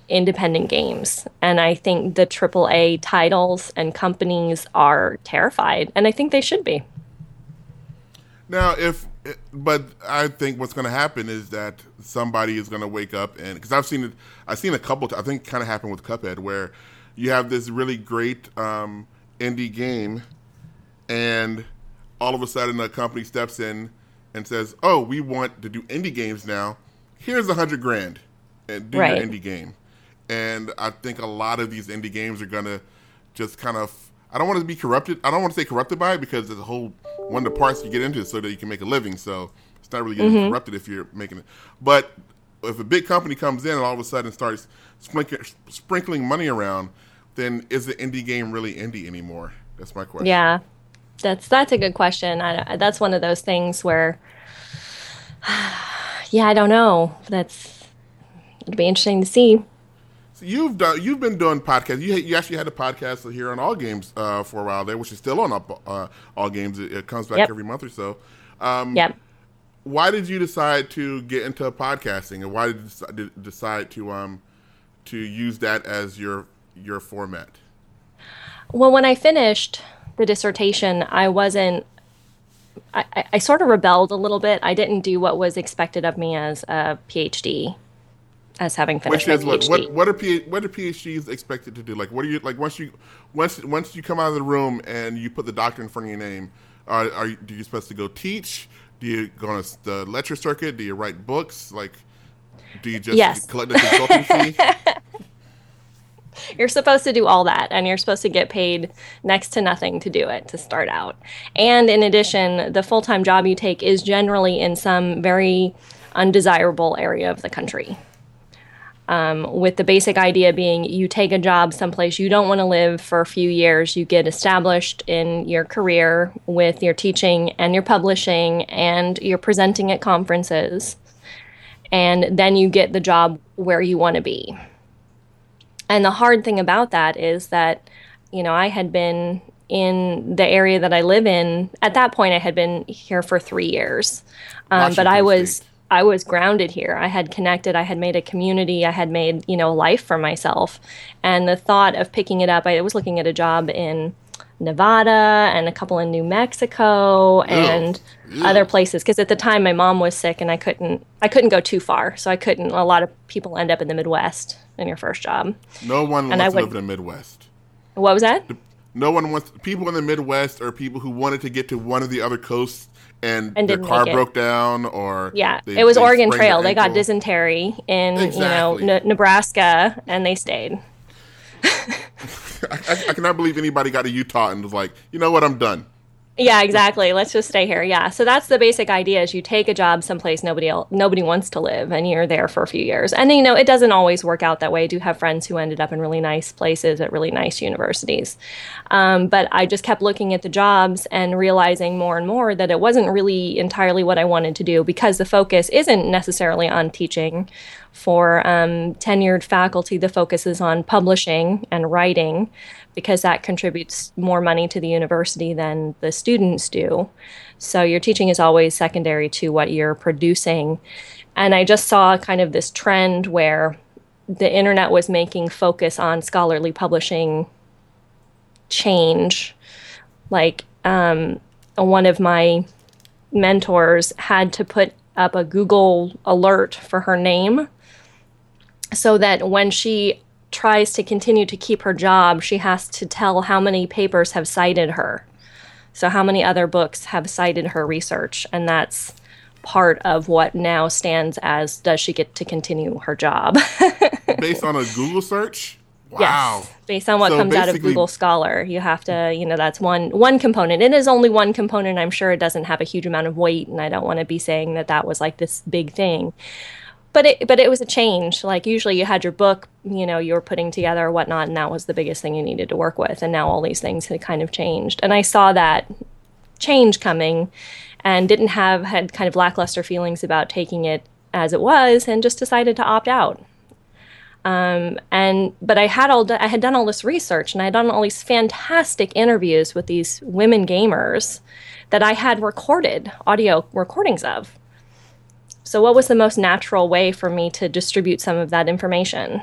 independent games, and I think the AAA titles and companies are terrified, and I think they should be. Now, if but I think what's going to happen is that somebody is going to wake up and because I've seen it, I've seen a couple. I think kind of happened with Cuphead where you have this really great um, indie game, and all of a sudden a company steps in and says, "Oh, we want to do indie games now. Here's a hundred grand, and do Right. your indie game." And I think a lot of these indie games are to just kind of. I don't want to be corrupted. I don't want to say corrupted by it because there's a whole one of the parts you get into so that you can make a living. So it's not really getting mm-hmm. corrupted if you're making it. But if a big company comes in and all of a sudden starts sprinkling money around, then is the indie game really indie anymore? That's my question. Yeah, that's that's a good question. I, that's one of those things where, yeah, I don't know. That's it'd be interesting to see. So you've done. You've been doing podcasts. You you actually had a podcast here on All Games uh, for a while there, which is still on All- uh, All Games. It, it comes back Yep. every month or so. Um, Yep. Why did you decide to get into podcasting, and why did you decide to um to use that as your your format? Well, when I finished the dissertation, I wasn't. I, I- sort of rebelled a little bit. I didn't do what was expected of me as a PhD, as having finished Which is my what what what are P, what are PhDs expected to do? Like, what are you like once you once once you come out of the room and you put the doctor in front of your name? Are are you, do you supposed to go teach? Do you go on a, the lecture circuit? Do you write books? Like, do you just Yes. collect a consulting fee? You're supposed to do all that, and you're supposed to get paid next to nothing to do it to start out. And in addition, the full time job you take is generally in some very undesirable area of the country. Um, with the basic idea being you take a job someplace you don't want to live for a few years, you get established in your career with your teaching and your publishing and you're presenting at conferences, and then you get the job where you want to be. And the hard thing about that is that, you know, I had been in the area that I live in. At that point, I had been here for three years, um, but I was. State I was grounded here. I had connected. I had made a community. I had made, you know, life for myself. And the thought of picking it up, I was looking at a job in Nevada and a couple in New Mexico and other places because at the time my mom was sick and I couldn't I couldn't go too far so I couldn't a lot of people end up in the Midwest in your first job. No one and wants I to live in the Midwest. What was that? No one wants people in the Midwest or people who wanted to get to one of the other coasts and, and their car broke down or yeah they, it was oregon trail they got dysentery in exactly. you know N- nebraska and they stayed I, I, I, cannot believe anybody got to utah and was like you know what i'm done yeah, exactly. Let's just stay here. Yeah. So that's the basic idea is you take a job someplace nobody nobody wants to live and you're there for a few years. And you know, it doesn't always work out that way. I do have friends who ended up in really nice places at really nice universities. Um, but I just kept looking at the jobs and realizing more and more that it wasn't really entirely what I wanted to do because the focus isn't necessarily on teaching for um, tenured faculty, the focus is on publishing and writing because that contributes more money to the university than the students do. So your teaching is always secondary to what you're producing. And I just saw kind of this trend where the internet was making focus on scholarly publishing change. Like um, one of my mentors had to put up a Google alert for her name so that when she tries to continue to keep her job, she has to tell how many papers have cited her. So, how many other books have cited her research? And that's part of what now stands as does she get to continue her job? Based on a Google search? Wow. Yes, based on what so comes out of Google Scholar, you have to, you know, that's one one component. It is only one component. I'm sure it doesn't have a huge amount of weight, and I don't want to be saying that that was like this big thing but it but it was a change. Like usually you had your book, you know, you were putting together or whatnot, and that was the biggest thing you needed to work with. And now all these things had kind of changed. And I saw that change coming and didn't have had kind of lackluster feelings about taking it as it was and just decided to opt out. Um, and but I had all I had done all this research and I had done all these fantastic interviews with these women gamers that I had recorded audio recordings of. So, what was the most natural way for me to distribute some of that information?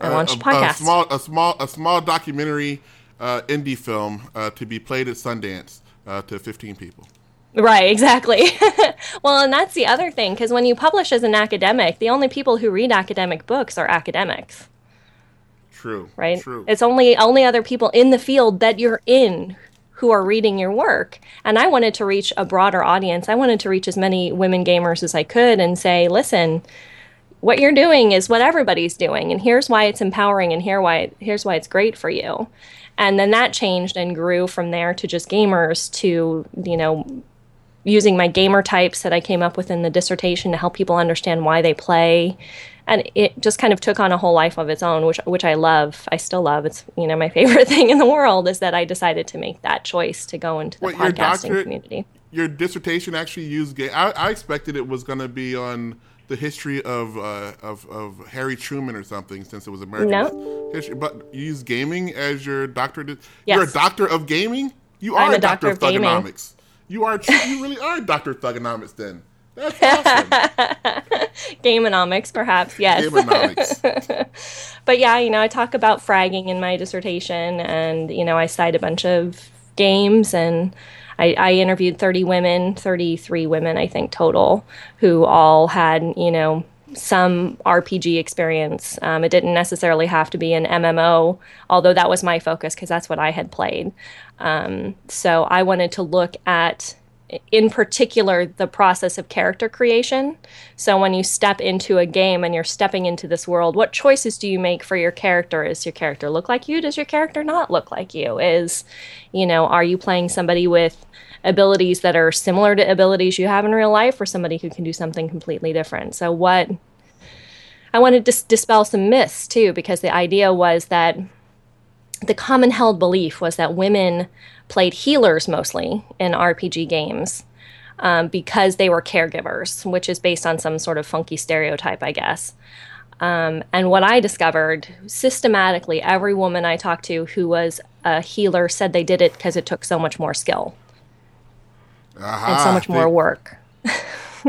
I uh, launched a, a podcast. A small, a small, a small documentary uh, indie film uh, to be played at Sundance uh, to 15 people. Right, exactly. well, and that's the other thing because when you publish as an academic, the only people who read academic books are academics. True. Right. True. It's only only other people in the field that you're in who are reading your work. And I wanted to reach a broader audience. I wanted to reach as many women gamers as I could and say, listen, what you're doing is what everybody's doing and here's why it's empowering and here why here's why it's great for you. And then that changed and grew from there to just gamers to, you know, using my gamer types that I came up with in the dissertation to help people understand why they play and it just kind of took on a whole life of its own, which which I love. I still love. It's you know my favorite thing in the world is that I decided to make that choice to go into the Wait, podcasting community. Your dissertation actually used game. I, I expected it was going to be on the history of, uh, of of Harry Truman or something, since it was American no. history. But you use gaming as your doctorate. Yes. You're a doctor of gaming. You are I'm a, a doctor, doctor of, of thugonomics. You are. You really are a doctor of thugonomics then. That's awesome. Gameonomics, perhaps, yes. Gameonomics. but yeah, you know, I talk about fragging in my dissertation, and you know, I cite a bunch of games, and I, I interviewed 30 women, 33 women, I think total, who all had you know some RPG experience. Um, it didn't necessarily have to be an MMO, although that was my focus because that's what I had played. Um, so I wanted to look at in particular the process of character creation. So when you step into a game and you're stepping into this world, what choices do you make for your character? Is your character look like you? Does your character not look like you? Is, you know, are you playing somebody with abilities that are similar to abilities you have in real life or somebody who can do something completely different? So what I wanted to dispel some myths too, because the idea was that the common held belief was that women played healers mostly in RPG games um, because they were caregivers, which is based on some sort of funky stereotype, I guess. Um, and what I discovered systematically, every woman I talked to who was a healer said they did it because it took so much more skill Aha, and so much more work.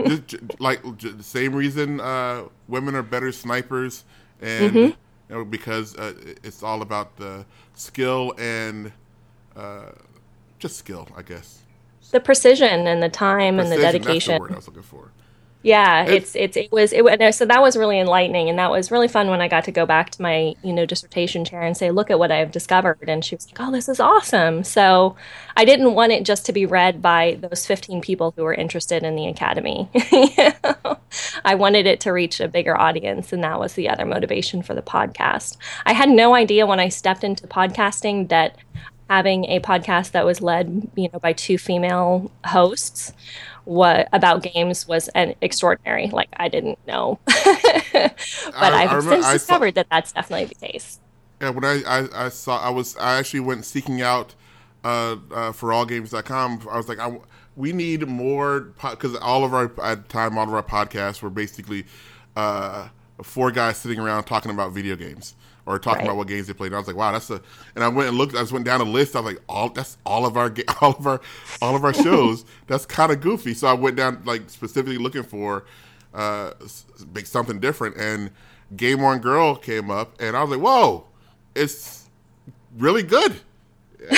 just, like the same reason uh, women are better snipers, and Mm-hmm. Know, because uh, it's all about the skill and uh, just skill, I guess. The precision and the time and the dedication. That's the word I was looking for. Yeah, It- it's it's it was it was so that was really enlightening and that was really fun when I got to go back to my you know dissertation chair and say look at what I've discovered and she was like oh this is awesome so I didn't want it just to be read by those 15 people who were interested in the academy You know? I wanted it to reach a bigger audience and that was the other motivation for the podcast I had no idea when I stepped into podcasting that having a podcast that was led you know by two female hosts what about games was an extraordinary. Like I didn't know, but I- remember- since I saw- discovered that that's definitely the case. Yeah, when I, I, I saw, I was, I actually went seeking out uh, uh, for allgames.com. I was like, I, we need more because all of our at the time, all of our podcasts were basically uh, four guys sitting around talking about video games or talking Right. about what games they played. And I was like, wow, that's a. And I went and looked. I just went down a list. I was like, all that's all of our all of our all of our shows. that's kind of goofy. So I went down like specifically looking for uh, something different and. Game On Girl came up, and I was like, "Whoa, it's really good."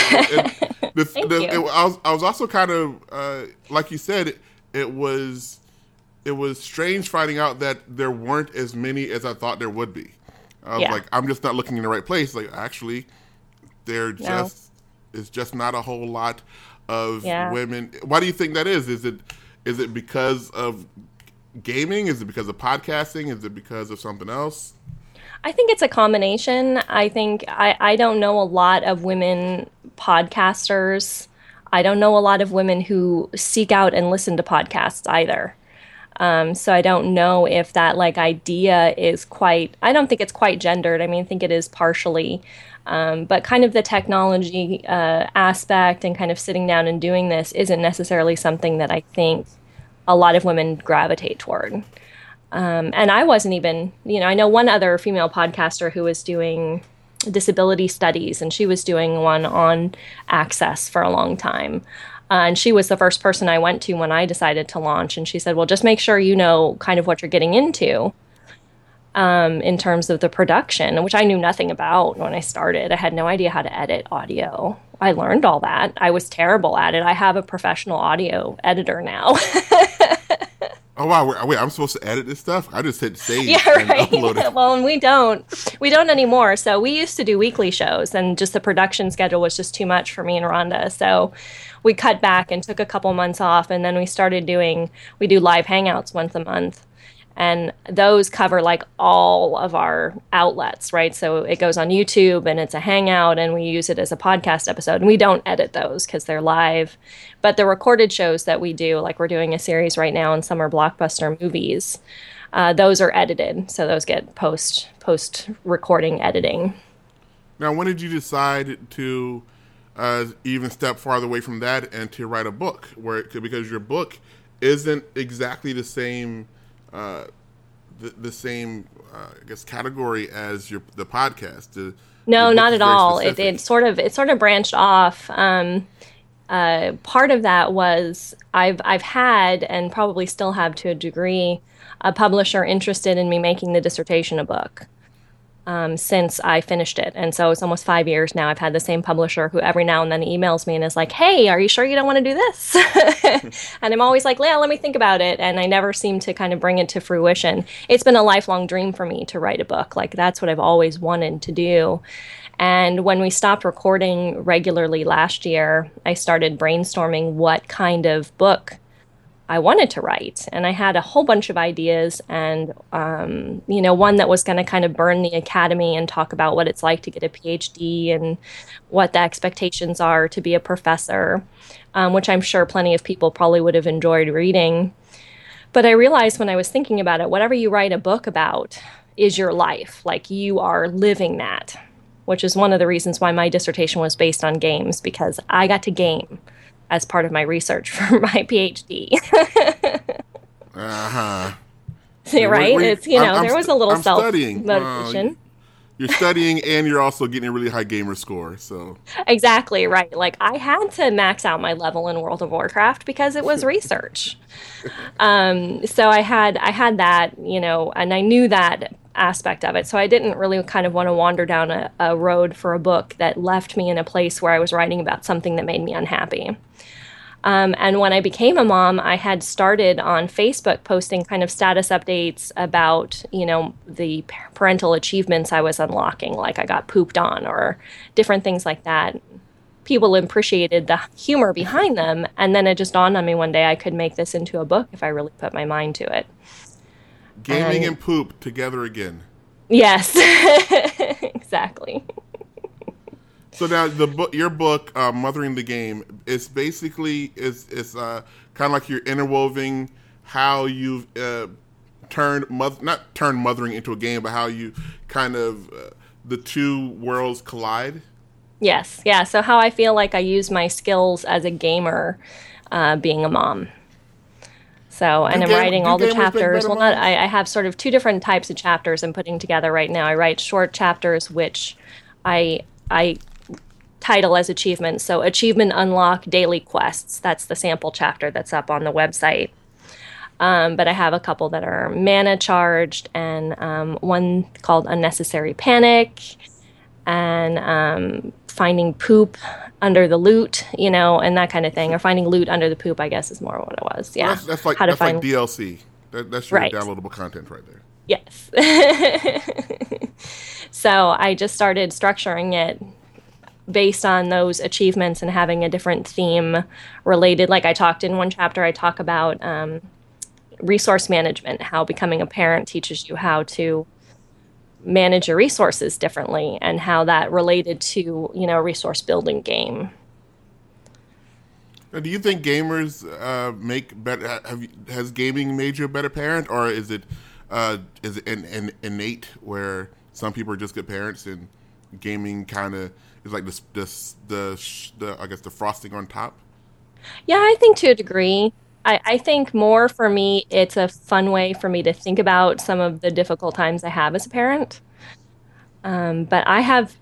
The- the- it- I, was, I was also kind of uh, like you said, it, it was it was strange finding out that there weren't as many as I thought there would be. I was Yeah. like, I'm just not looking in the right place. Like, actually, there just is just not a whole lot of Yeah. women. Why do you think that is? Is it is it because of gaming? Is it because of podcasting? Is it because of something else? I think it's a combination. I think I, I don't know a lot of women podcasters. I don't know a lot of women who seek out and listen to podcasts either. Um, so I don't know if that like idea is quite. I don't think it's quite gendered. I mean, I think it is partially, um, but kind of the technology uh, aspect and kind of sitting down and doing this isn't necessarily something that I think a lot of women gravitate toward. Um, and I wasn't even, you know, I know one other female podcaster who was doing disability studies, and she was doing one on access for a long time. Uh, and she was the first person I went to when I decided to launch. And she said, Well, just make sure you know kind of what you're getting into um, in terms of the production, which I knew nothing about when I started. I had no idea how to edit audio. I learned all that. I was terrible at it. I have a professional audio editor now. Oh wow! Wait, wait, I'm supposed to edit this stuff? I just hit save Yeah, and right. upload it. well, and we don't. We don't anymore. So we used to do weekly shows, and just the production schedule was just too much for me and Rhonda. So we cut back and took a couple months off, and then we started doing. We do live hangouts once a month, and those cover like all of our outlets, right? So it goes on YouTube, and it's a hangout, and we use it as a podcast episode. And we don't edit those because they're live. But the recorded shows that we do, like we're doing a series right now on summer blockbuster movies uh, those are edited, so those get post post recording editing. Now, when did you decide to uh, even step farther away from that and to write a book? Where it could, because your book isn't exactly the same, uh, the, the same, uh, I guess, category as your the podcast. The, No, book not at all. It, it sort of it sort of branched off. Um, uh, part of that was I've I've had and probably still have to a degree a publisher interested in me making the dissertation a book. Um, since I finished it. And so it's almost five years now. I've had the same publisher who every now and then emails me and is like, Hey, are you sure you don't want to do this? and I'm always like, Yeah, let me think about it. And I never seem to kind of bring it to fruition. It's been a lifelong dream for me to write a book. Like, that's what I've always wanted to do. And when we stopped recording regularly last year, I started brainstorming what kind of book I wanted to write. And I had a whole bunch of ideas, and, um, you know, one that was going to kind of burn the academy and talk about what it's like to get a PhD and what the expectations are to be a professor, um, which I'm sure plenty of people probably would have enjoyed reading. But I realized when I was thinking about it, whatever you write a book about is your life. Like you are living that, which is one of the reasons why my dissertation was based on games because I got to game as part of my research for my PhD. uh huh. right? it's you know I'm, there was a little self motivation. you're studying and you're also getting a really high gamer score. So exactly right. Like I had to max out my level in World of Warcraft because it was research. um, so I had I had that you know, and I knew that aspect of it. So I didn't really kind of want to wander down a, a road for a book that left me in a place where I was writing about something that made me unhappy. Um, and when I became a mom, I had started on Facebook posting kind of status updates about, you know, the parental achievements I was unlocking, like I got pooped on or different things like that. People appreciated the humor behind them. And then it just dawned on me one day I could make this into a book if I really put my mind to it. Gaming and, and poop together again. Yes, exactly. So now the book, your book, uh, "Mothering the Game," is basically is is uh, kind of like you're interwoven how you've uh, turned mother, not turned mothering into a game, but how you kind of uh, the two worlds collide. Yes, yeah. So how I feel like I use my skills as a gamer, uh, being a mom. So, and do I'm game, writing all the chapters. Well, not I, I have sort of two different types of chapters I'm putting together right now. I write short chapters, which I I title as achievement. So, Achievement Unlock Daily Quests. That's the sample chapter that's up on the website. Um, but I have a couple that are mana charged, and um, one called Unnecessary Panic, and um, finding poop under the loot, you know, and that kind of thing, or finding loot under the poop. I guess is more what it was. Yeah, well, that's, that's, like how to find like DLC. That, that's your right. downloadable content right there. Yes. so I just started structuring it based on those achievements and having a different theme related. Like I talked in one chapter, I talk about um, resource management, how becoming a parent teaches you how to manage your resources differently, and how that related to you know resource building game. do you think gamers uh, make better? Has gaming made you a better parent, or is it uh, is it an, an innate where some people are just good parents and gaming kind of is like this this the the I guess the frosting on top. Yeah, I think to a degree. I, I think more for me, it's a fun way for me to think about some of the difficult times I have as a parent. Um, but I have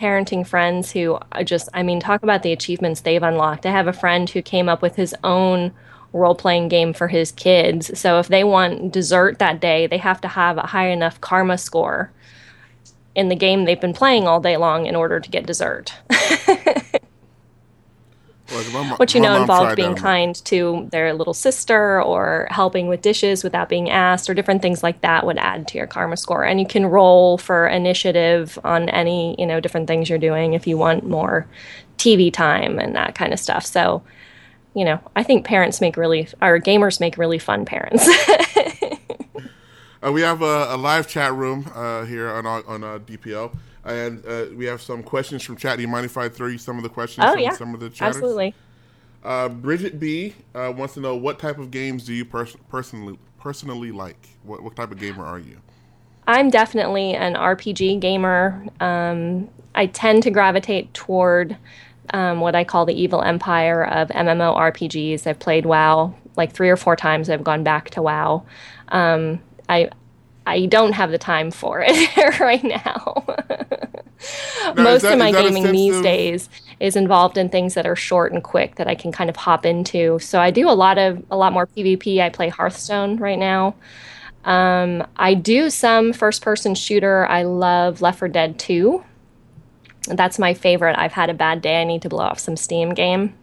parenting friends who just, I mean, talk about the achievements they've unlocked. I have a friend who came up with his own role playing game for his kids. So if they want dessert that day, they have to have a high enough karma score in the game they've been playing all day long in order to get dessert. Which you know involved being kind to their little sister or helping with dishes without being asked or different things like that would add to your karma score. And you can roll for initiative on any, you know, different things you're doing if you want more TV time and that kind of stuff. So, you know, I think parents make really, our gamers make really fun parents. Uh, we have a, a, live chat room uh, here on on uh, DPL, and uh, we have some questions from chat. Do you mind if I throw you some of the questions oh, from yeah. some of the chatters? Absolutely. Uh, Bridget B uh, wants to know what type of games do you pers- personally personally like? What, what type of gamer are you? I'm definitely an RPG gamer. Um, I tend to gravitate toward um, what I call the evil empire of MMORPGs. I've played WoW like three or four times. I've gone back to WoW. Um, I I don't have the time for it right now. now Most that, of my gaming these of... days is involved in things that are short and quick that I can kind of hop into. So I do a lot of a lot more PvP. I play Hearthstone right now. Um, I do some first person shooter. I love Left 4 Dead 2. That's my favorite. I've had a bad day. I need to blow off some Steam game.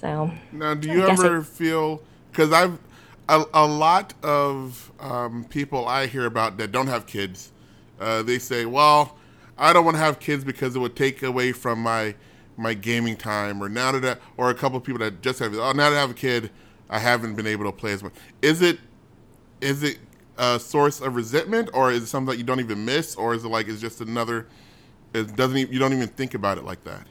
So now, do you ever it... feel because I've a, a lot of um, people I hear about that don't have kids, uh, they say, "Well, I don't want to have kids because it would take away from my my gaming time." Or now that, I, or a couple of people that just have, oh, now that I have a kid, I haven't been able to play as much. Is it is it a source of resentment, or is it something that you don't even miss, or is it like it's just another? It doesn't. Even, you don't even think about it like that.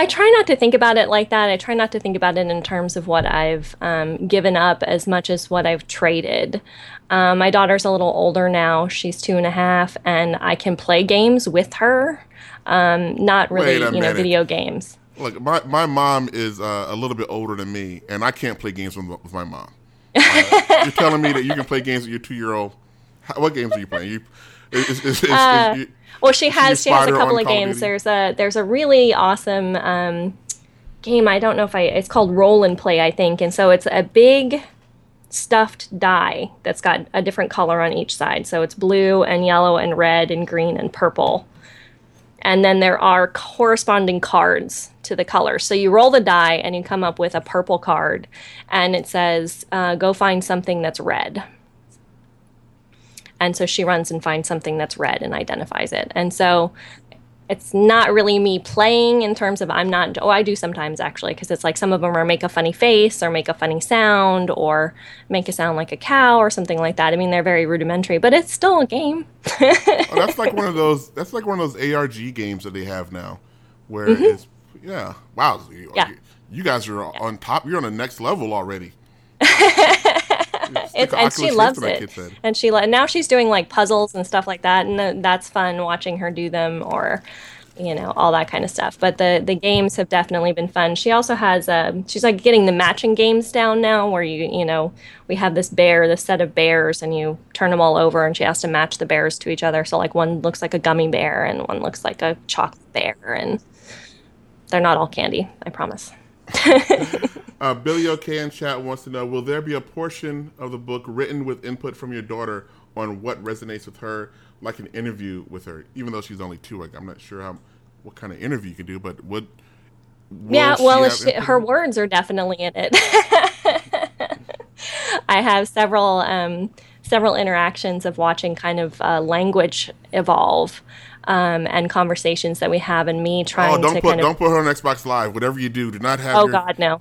I try not to think about it like that. I try not to think about it in terms of what I've um, given up as much as what I've traded. Um, my daughter's a little older now. She's two and a half, and I can play games with her. Um, not really, you know, minute. video games. Look, my, my mom is uh, a little bit older than me, and I can't play games with, with my mom. Uh, you're telling me that you can play games with your two year old. What games are you playing? You, is, is, is, uh, well, she has she has a couple of games. There's a there's a really awesome um, game. I don't know if I it's called Roll and Play, I think, and so it's a big stuffed die that's got a different color on each side. So it's blue and yellow and red and green and purple. And then there are corresponding cards to the color. So you roll the die and you come up with a purple card, and it says, uh, "Go find something that's red." And so she runs and finds something that's red and identifies it. And so it's not really me playing in terms of I'm not, oh, I do sometimes actually, because it's like some of them are make a funny face or make a funny sound or make a sound like a cow or something like that. I mean, they're very rudimentary, but it's still a game. oh, that's like one of those, that's like one of those ARG games that they have now where mm-hmm. it's, yeah, wow. Yeah. You guys are yeah. on top, you're on the next level already. it's, and she loves it. And she lo- now she's doing like puzzles and stuff like that, and that's fun watching her do them or you know all that kind of stuff. But the the games have definitely been fun. She also has uh, she's like getting the matching games down now where you you know we have this bear this set of bears and you turn them all over and she has to match the bears to each other. So like one looks like a gummy bear and one looks like a chocolate bear and they're not all candy i promise uh, Billy OK in chat wants to know: Will there be a portion of the book written with input from your daughter on what resonates with her, like an interview with her? Even though she's only two, like, I'm not sure how what kind of interview you could do, but would yeah, well, she, her words are definitely in it. I have several um, several interactions of watching kind of uh, language evolve um, and conversations that we have, and me trying oh, don't to put, kind don't put her on Xbox Live. Whatever you do, do not have. Oh your... God, no.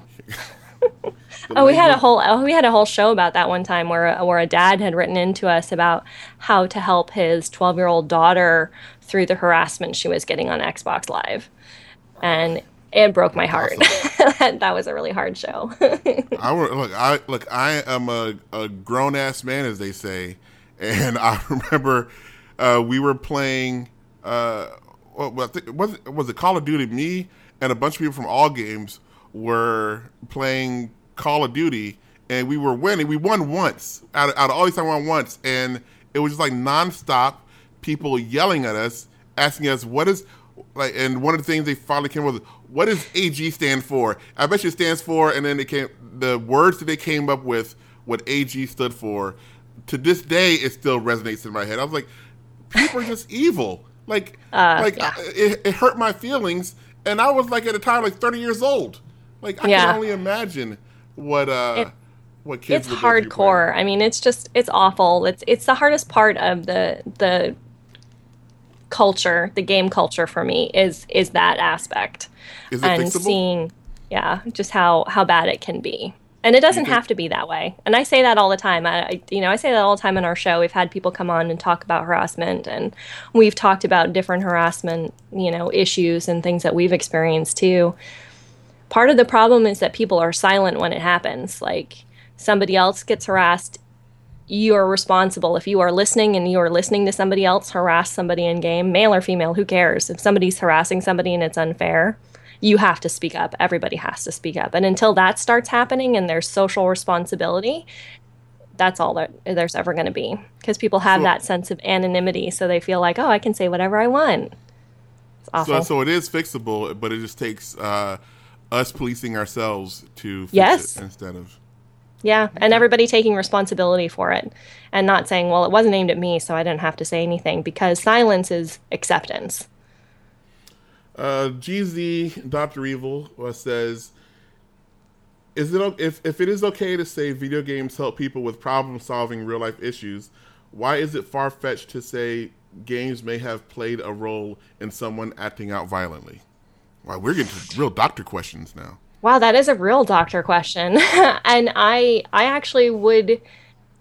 oh, we had a whole oh, we had a whole show about that one time where where a dad had written into us about how to help his 12 year old daughter through the harassment she was getting on Xbox Live, and it broke my heart. Awesome. that was a really hard show. I look, I look, I am a, a grown ass man, as they say, and I remember uh, we were playing uh, well, was it, was it Call of Duty? Me and a bunch of people from all games were playing Call of Duty, and we were winning. We won once out of, out of all these time, we won once, and it was just like nonstop people yelling at us, asking us what is like. And one of the things they finally came up with, what does AG stand for? I bet you it stands for, and then they came the words that they came up with, what AG stood for. To this day, it still resonates in my head. I was like, people are just evil. Like, uh, like yeah. it, it, hurt my feelings, and I was like at a time like 30 years old. Like I yeah. can only imagine what uh it, what kids. It's hardcore. I mean, it's just it's awful. It's it's the hardest part of the the culture, the game culture for me is is that aspect, is and fixable? seeing yeah just how how bad it can be and it doesn't have to be that way. And i say that all the time. I, you know i say that all the time in our show. We've had people come on and talk about harassment and we've talked about different harassment you know issues and things that we've experienced too. Part of the problem is that people are silent when it happens. Like somebody else gets harassed you are responsible. If you are listening and you are listening to somebody else harass somebody in game male or female who cares? If somebody's harassing somebody and it's unfair you have to speak up. Everybody has to speak up. And until that starts happening and there's social responsibility, that's all that there's ever going to be because people have so, that sense of anonymity. So they feel like, oh, I can say whatever I want. So, so it is fixable, but it just takes uh, us policing ourselves to fix yes. it instead of. Yeah, and everybody taking responsibility for it and not saying, well, it wasn't aimed at me, so I didn't have to say anything because silence is acceptance. Uh, GZ Doctor Evil uh, says, "Is it if if it is okay to say video games help people with problem solving real life issues? Why is it far fetched to say games may have played a role in someone acting out violently?" Wow, we're getting to real doctor questions now. Wow, that is a real doctor question, and I I actually would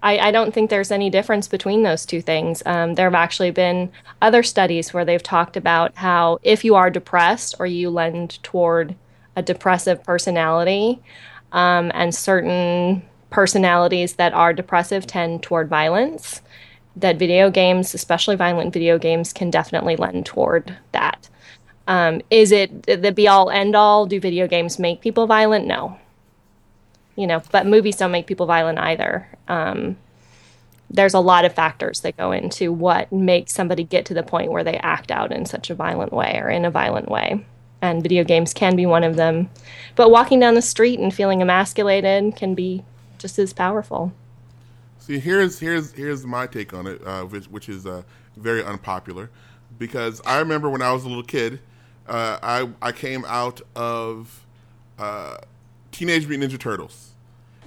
I, I, don't think there's any difference between those two things. Um, there have actually been other studies where they've talked about how if you are depressed or you lend toward a depressive personality, um, and certain personalities that are depressive tend toward violence, that video games, especially violent video games, can definitely lend toward that. Um, is it the be all end all? Do video games make people violent? No. You know, but movies don't make people violent either. Um, there's a lot of factors that go into what makes somebody get to the point where they act out in such a violent way or in a violent way. And video games can be one of them. But walking down the street and feeling emasculated can be just as powerful. See, here's here's here's my take on it, uh, which, which, is uh, very unpopular, because I remember when I was a little kid, uh, I I came out of uh, Teenage Mutant Ninja Turtles,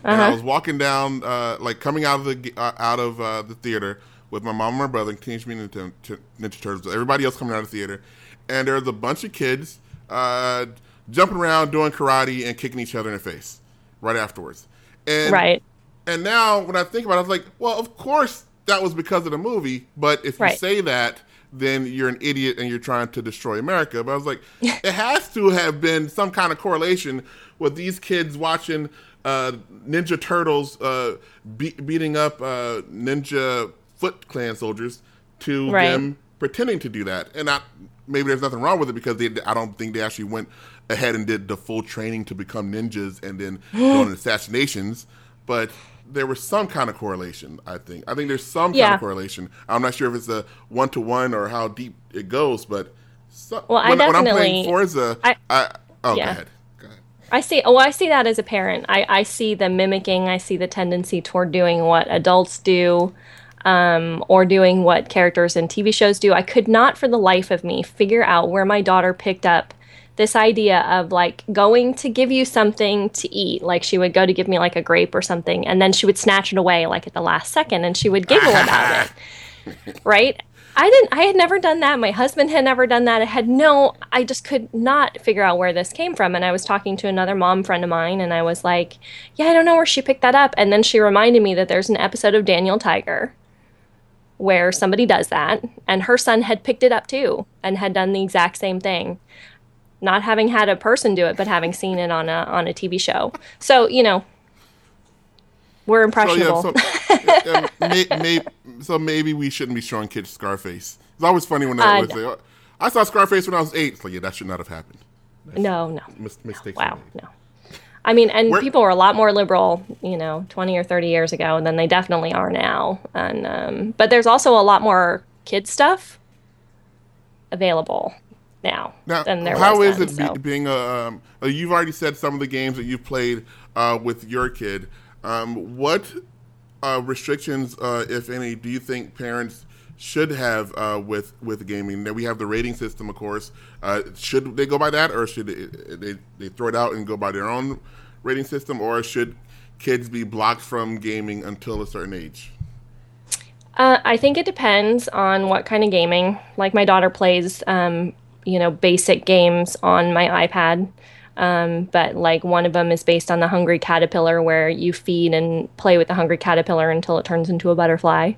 uh-huh. and I uh-huh. was walking down, uh, like coming out of the uh, out of the theater with my mom and my brother, Teenage Mutant Ninja Turtles, everybody else coming out of the theater, and there was a bunch of kids jumping around doing karate and kicking each other in the face right afterwards. And right. And now when I think about it, I was like, well, of course that was because of the movie. But if right. you say that, then you're an idiot and you're trying to destroy America. But I was like, it has to have been some kind of correlation with these kids watching uh, Ninja Turtles uh, be- beating up uh, Ninja Foot Clan soldiers to right. them pretending to do that. And I, maybe there's nothing wrong with it because they, I don't think they actually went ahead and did the full training to become ninjas and then go on assassinations. But there was some kind of correlation. I think. I think there's some yeah. kind of correlation. I'm not sure if it's a one to one or how deep it goes, but so, well, when, I definitely, when I'm playing Forza, I, I oh, yeah. go ahead. I see. Oh, I see that as a parent. I, I see the mimicking. I see the tendency toward doing what adults do, um, or doing what characters in TV shows do. I could not, for the life of me, figure out where my daughter picked up this idea of like going to give you something to eat. Like she would go to give me like a grape or something, and then she would snatch it away like at the last second, and she would giggle about it. Right? I didn't. I had never done that. My husband had never done that. I had no. I just could not figure out where this came from. And I was talking to another mom friend of mine, and I was like, "Yeah, I don't know where she picked that up." And then she reminded me that there's an episode of Daniel Tiger where somebody does that, and her son had picked it up too and had done the exact same thing not having had a person do it, but having seen it on a on a TV show. So you know, we're impressionable. So, yeah, so, may, may, so maybe we shouldn't be showing kids Scarface. It's always funny when I uh, was no. I saw Scarface when I was eight. So yeah, that should not have happened. That's no, no. Mis- mistakes. Wow, no. I mean, and Where, people were a lot more liberal, you know, 20 or 30 years ago than they definitely are now. And um, but there's also a lot more kid stuff available now, now than there how was is it so. be, being a? Um, uh, you've already said some of the games that you've played uh, with your kid. Um, what uh, restrictions, uh, if any, do you think parents should have uh, with with gaming? Now we have the rating system, of course. Uh, should they go by that, or should they, they, they throw it out and go by their own rating system, or should kids be blocked from gaming until a certain age? Uh, I think it depends on what kind of gaming. Like my daughter plays um, you know basic games on my iPad. Um, but like one of them is based on the hungry caterpillar, where you feed and play with the hungry caterpillar until it turns into a butterfly.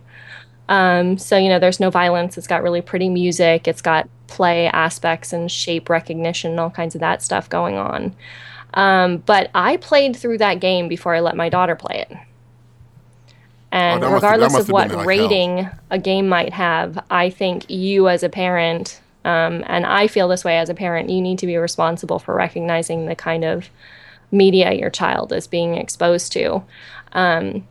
Um, so you know, there's no violence. It's got really pretty music. It's got play aspects and shape recognition and all kinds of that stuff going on. Um, but I played through that game before I let my daughter play it. And oh, regardless of what like rating hell. a game might have, I think you as a parent um, and I feel this way as a parent. You need to be responsible for recognizing the kind of media your child is being exposed to. Um,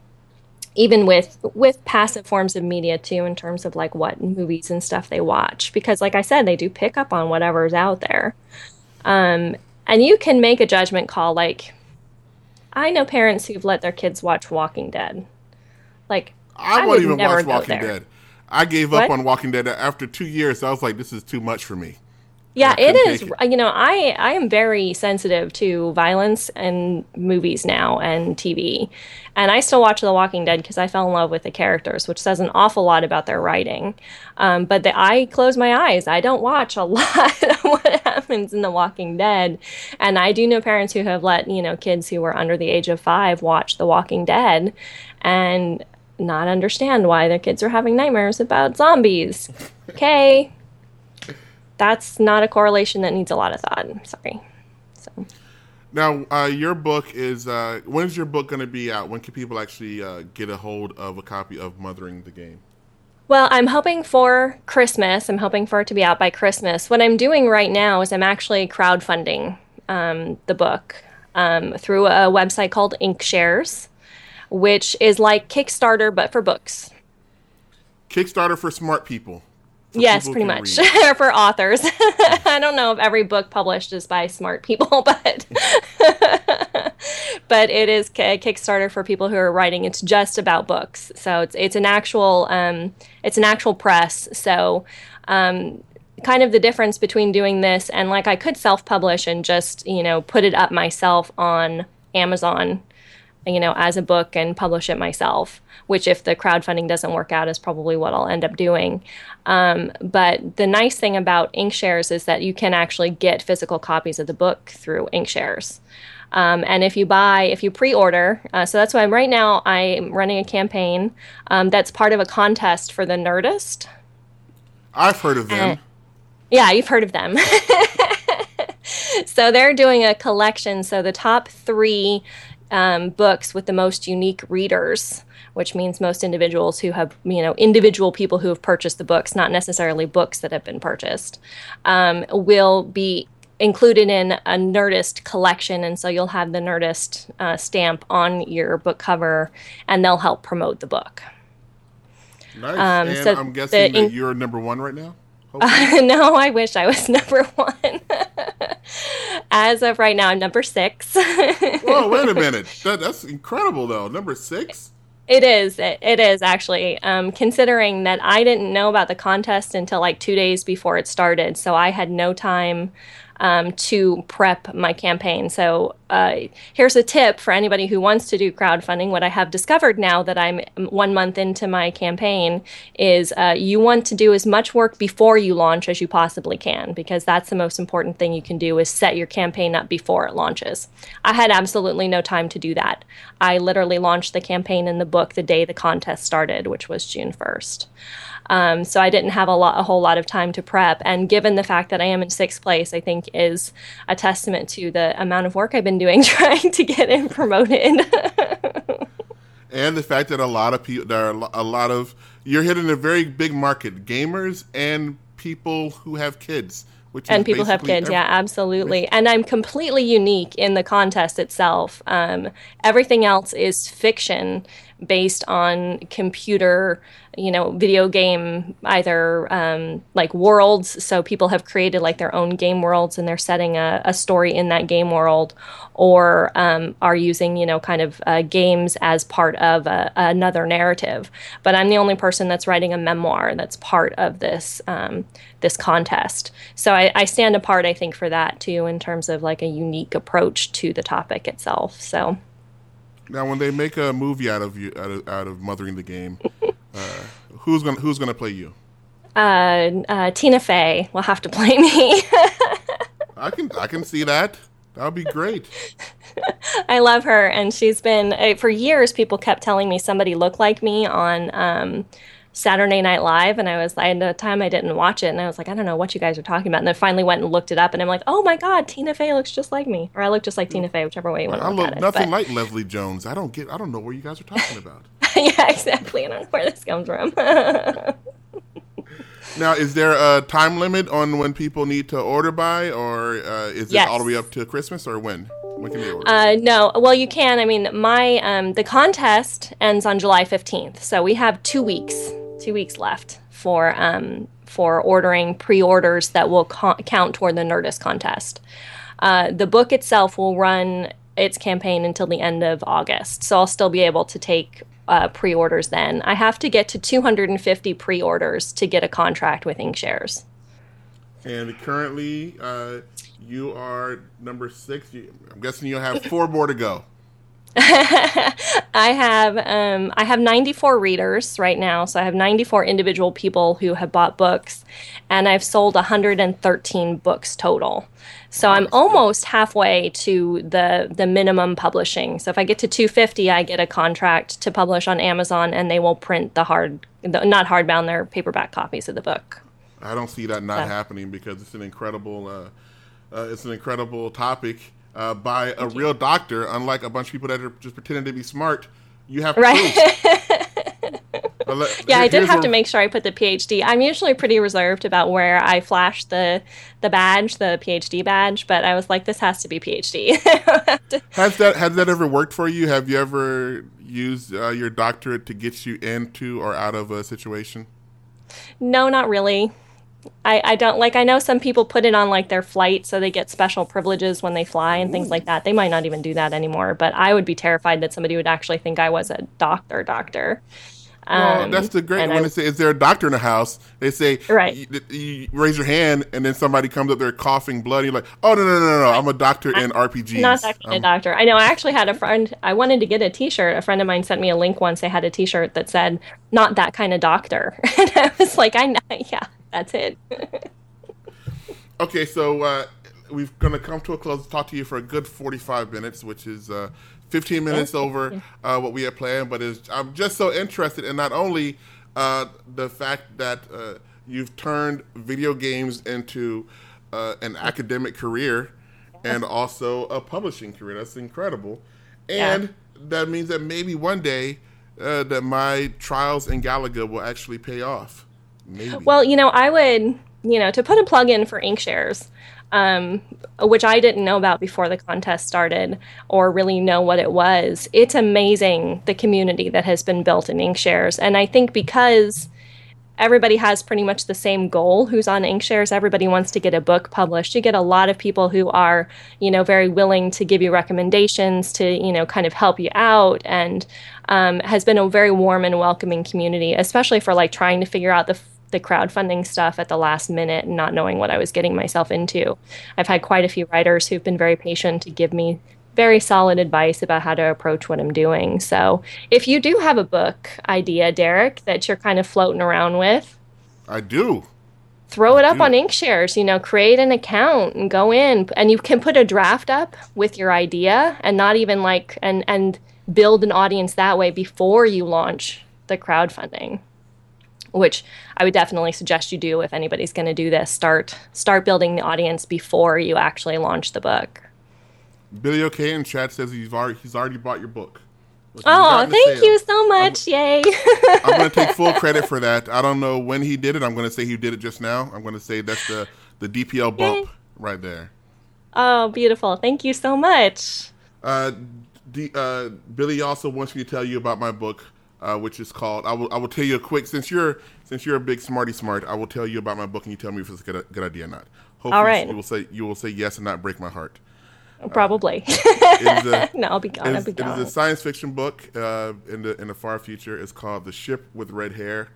even with with passive forms of media too in terms of like what movies and stuff they watch. Because like i said they do pick up on whatever's out there. Um, and you can make a judgment call like i know parents who've let their kids watch walking dead. Like i, I wouldn't even watch walking dead I gave up what? on Walking Dead after two years. I was like, this is too much for me. Yeah, it is. It. You know, I I am very sensitive to violence and movies now and TV, and I still watch The Walking Dead because I fell in love with the characters, which says an awful lot about their writing. Um, but the, I close my eyes. I don't watch a lot of what happens in The Walking Dead, and I do know parents who have let you know kids who were under the age of five watch The Walking Dead, and not understand why their kids are having nightmares about zombies. Okay. That's not a correlation that needs a lot of thought. Sorry. So. Now, uh, your book is uh, when's your book going to be out? When can people actually uh, get a hold of a copy of Mothering the Game? Well, I'm hoping for Christmas. I'm hoping for it to be out by Christmas. What I'm doing right now is I'm actually crowdfunding um, the book um, through a website called Inkshares, which is like Kickstarter but for books. Kickstarter for smart people. For yes, pretty much for authors. I don't know if every book published is by smart people, but but it is a Kickstarter for people who are writing. It's just about books, so it's it's an actual um, it's an actual press. So um, kind of the difference between doing this and like I could self publish and just, you know, put it up myself on Amazon, you know, as a book and publish it myself, which if the crowdfunding doesn't work out is probably what I'll end up doing. Um, but the nice thing about Inkshares is that you can actually get physical copies of the book through Inkshares. Um, and if you buy, if you pre-order, uh, so that's why I'm, right now I'm running a campaign um, that's part of a contest for the Nerdist. I've heard of them. And, yeah, you've heard of them. so they're doing a collection. So the top three um, books with the most unique readers, which means most individuals who have, you know, individual people who have purchased the books, not necessarily books that have been purchased, um, will be included in a Nerdist collection. And so you'll have the Nerdist uh, stamp on your book cover, and they'll help promote the book. Nice. Um, and so I'm guessing that you're number one right now? Uh, no, I wish I was number one. As of right now, I'm number six. Whoa, wait a minute. That, that's incredible, though. Number six? It is. It, it is actually. Um, considering that I didn't know about the contest until like two days before it started, so I had no time um, to prep my campaign. So uh, here's a tip for anybody who wants to do crowdfunding. What I have discovered now that I'm one month into my campaign is uh, you want to do as much work before you launch as you possibly can because that's the most important thing you can do is set your campaign up before it launches. I had absolutely no time to do that. I literally launched the campaign in the book the day the contest started, which was June 1st. Um, so I didn't have a lot, a whole lot of time to prep. And given the fact that I am in sixth place, I think is a testament to the amount of work I've been doing trying to get it promoted. and the fact that a lot of people, there are a lot of, you're hitting a very big market, gamers and people who have kids. Which and people have kids, every- yeah, absolutely. And I'm completely unique in the contest itself. Um, everything else is fiction based on computer you know video game either um, like worlds. So people have created like their own game worlds and they're setting a, a story in that game world. Or um, are using you know kind of uh, games as part of a, another narrative. But i'm the only person that's writing a memoir that's part of this um, this contest. So I, I stand apart i think for that too in terms of like a unique approach to the topic itself. So now, when they make a movie out of you, out of, out of mothering the game, uh, who's gonna who's gonna play you? Uh, uh, Tina Fey will have to play me. I can I can see that. That would be great. I love her, and she's been uh, for years. People kept telling me somebody looked like me on um, Saturday Night Live, and I was at the time I didn't watch it, and I was like, I don't know what you guys are talking about. And then finally went and looked it up, and I'm like, oh my god, Tina Fey looks just like me, or I look just like Tina Fey, whichever way you want to look look at it. I look nothing but... like Leslie Jones. I don't get. I don't know where you guys are talking about. yeah, exactly. I don't know where this comes from. now, is there a time limit on when people need to order by, or uh, is it yes. all the way up to Christmas, or when? When can they order? Uh, no, well, you can. I mean, my um, the contest ends on July 15th, so we have two weeks two weeks left for um, for ordering pre-orders that will co- count toward the Nerdist contest. Uh, the book itself will run its campaign until the end of August, so I'll still be able to take uh, pre-orders then. I have to get to 250 pre-orders to get a contract with Inkshares. And currently, uh, you are number six. I'm guessing you'll have four more to go. I have um, I have 94 readers right now, so I have 94 individual people who have bought books, and I've sold 113 books total. So I'm almost halfway to the the minimum publishing. So if I get to 250, I get a contract to publish on Amazon, and they will print the hard, the, not hardbound, their paperback copies of the book. I don't see that not happening because it's an incredible, uh, uh, it's an incredible topic uh, by a real doctor. Unlike a bunch of people that are just pretending to be smart, you have right. yeah, I did have to make sure I put the PhD. I'm usually pretty reserved about where I flash the the badge, the PhD badge, but I was like, this has to be PhD. has that has that ever worked for you? Have you ever used uh, your doctorate to get you into or out of a situation? No, not really. I, I don't like I know some people put it on like their flight so they get special privileges when they fly and things like that. They might not even do that anymore, but I would be terrified that somebody would actually think I was a doctor doctor. Well, that's the great when I, they say, "Is there a doctor in the house?" They say, "Right." You, you, raise your hand, and then somebody comes up there coughing blood. you're like, "Oh no, no, no, no! I'm a doctor in RPGs." Not actually um, a doctor. I know. I actually had a friend. I wanted to get a T-shirt. A friend of mine sent me a link once. They had a T-shirt that said, "Not that kind of doctor," and I was like, "I know, yeah, that's it." okay, so uh, we're gonna come to a close. Talk to you for a good 45 minutes, which is uh, 15 minutes over uh, what we had planned, but is I'm just so interested in not only uh, the fact that uh, you've turned video games into uh, an academic career and also a publishing career. That's incredible. And yeah. that means that maybe one day uh, that my trials in Galaga will actually pay off. Maybe. Well, you know, I would, you know, to put a plug in for Inkshares, um, which I didn't know about before the contest started or really know what it was. It's amazing the community that has been built in Inkshares. And I think because everybody has pretty much the same goal who's on Inkshares, everybody wants to get a book published. You get a lot of people who are, you know, very willing to give you recommendations to, you know, kind of help you out and um, has been a very warm and welcoming community, especially for like trying to figure out the the crowdfunding stuff at the last minute and not knowing what I was getting myself into. I've had quite a few writers who've been very patient to give me very solid advice about how to approach what I'm doing. So, if you do have a book idea, Derek, that you're kind of floating around with, I do. Throw it up on Inkshares, you know, create an account and go in and you can put a draft up with your idea and not even like and and build an audience that way before you launch the crowdfunding which I would definitely suggest you do if anybody's going to do this. Start start building the audience before you actually launch the book. Billy OK in chat says he's already he's already bought your book. Oh, thank you so much! I'm, Yay! I'm going to take full credit for that. I don't know when he did it. I'm going to say he did it just now. I'm going to say that's the the DPL bump Yay. right there. Oh, beautiful! Thank you so much. Uh, D, uh, Billy also wants me to tell you about my book uh, which is called. I will. I will tell you a quick. Since you're since you're a big smarty smart, I will tell you about my book, and you tell me if it's a good, good idea or not. Hopefully, All right. You will say you will say yes and not break my heart. Probably. Uh, a, no, I'll be gone. I'll be gone. It is a science fiction book uh, in the in the far future. It's called The Ship with Red Hair.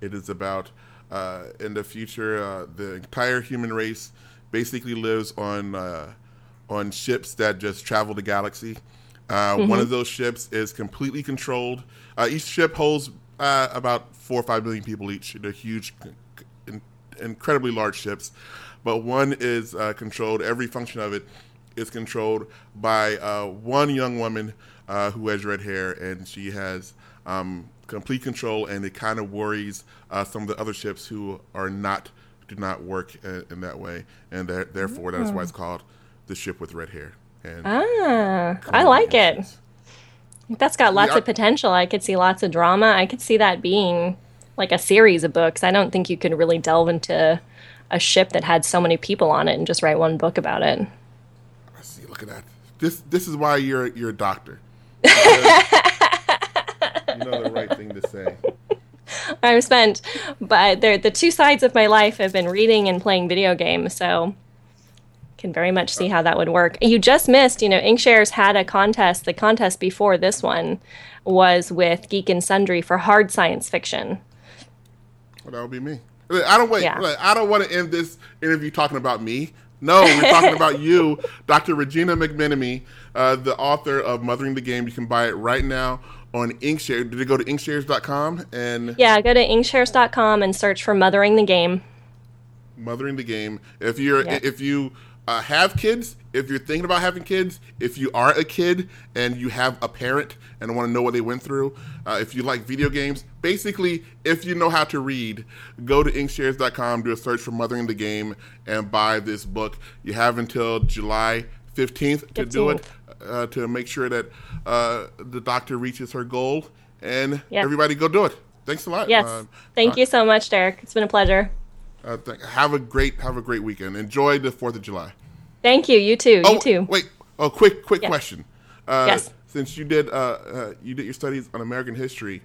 It is about uh, in the future uh, the entire human race basically lives on uh, on ships that just travel the galaxy. Uh, mm-hmm. One of those ships is completely controlled uh, each ship holds uh, about four or five million people each. They're huge, in, incredibly large ships. But one is uh, controlled, every function of it is controlled by uh, one young woman uh, who has red hair, and she has um, complete control, and it kind of worries uh, some of the other ships who are not do not work in, that way, and therefore that's why it's mm. called the ship with red hair. And ah, I like it. That's got lots yeah. of potential. I could see lots of drama. I could see that being like a series of books. I don't think you could really delve into a ship that had so many people on it and just write one book about it. I see. Look at that. This this is why you're you're a doctor. you know the right thing to say. I've spent, but the two sides of my life have been reading and playing video games. So can very much see how that would work. You just missed, you know, Inkshares had a contest. The contest before this one was with Geek and Sundry for hard science fiction. Well, that would be me. I don't wait. Yeah. I don't want to end this interview talking about me, No, we're talking about you, Dr. Regina McMenemy, uh, the author of Mothering the Game. You can buy it right now on Inkshare. Did it go to inkshares.com and Yeah, go to inkshares.com and search for Mothering the Game. Mothering the Game. If you're Yeah. if you uh, have kids, if you're thinking about having kids, if you are a kid and you have a parent and want to know what they went through, uh, if you like video games, basically, if you know how to read, go to inkshares.com, do a search for Mothering the Game, and buy this book. You have until July 15th to do it, uh, to make sure that uh, the doctor reaches her goal. And Yes. everybody go do it. Thanks a lot. Yes. Uh, Thank Doc- you so much, Derek. It's been a pleasure. uh, have a great have a great weekend. Enjoy the Fourth of July. Thank you. You too. Oh, you too. wait. Oh, quick quick Yes. question. Uh, Yes. Since you did uh, uh, you did your studies on American history,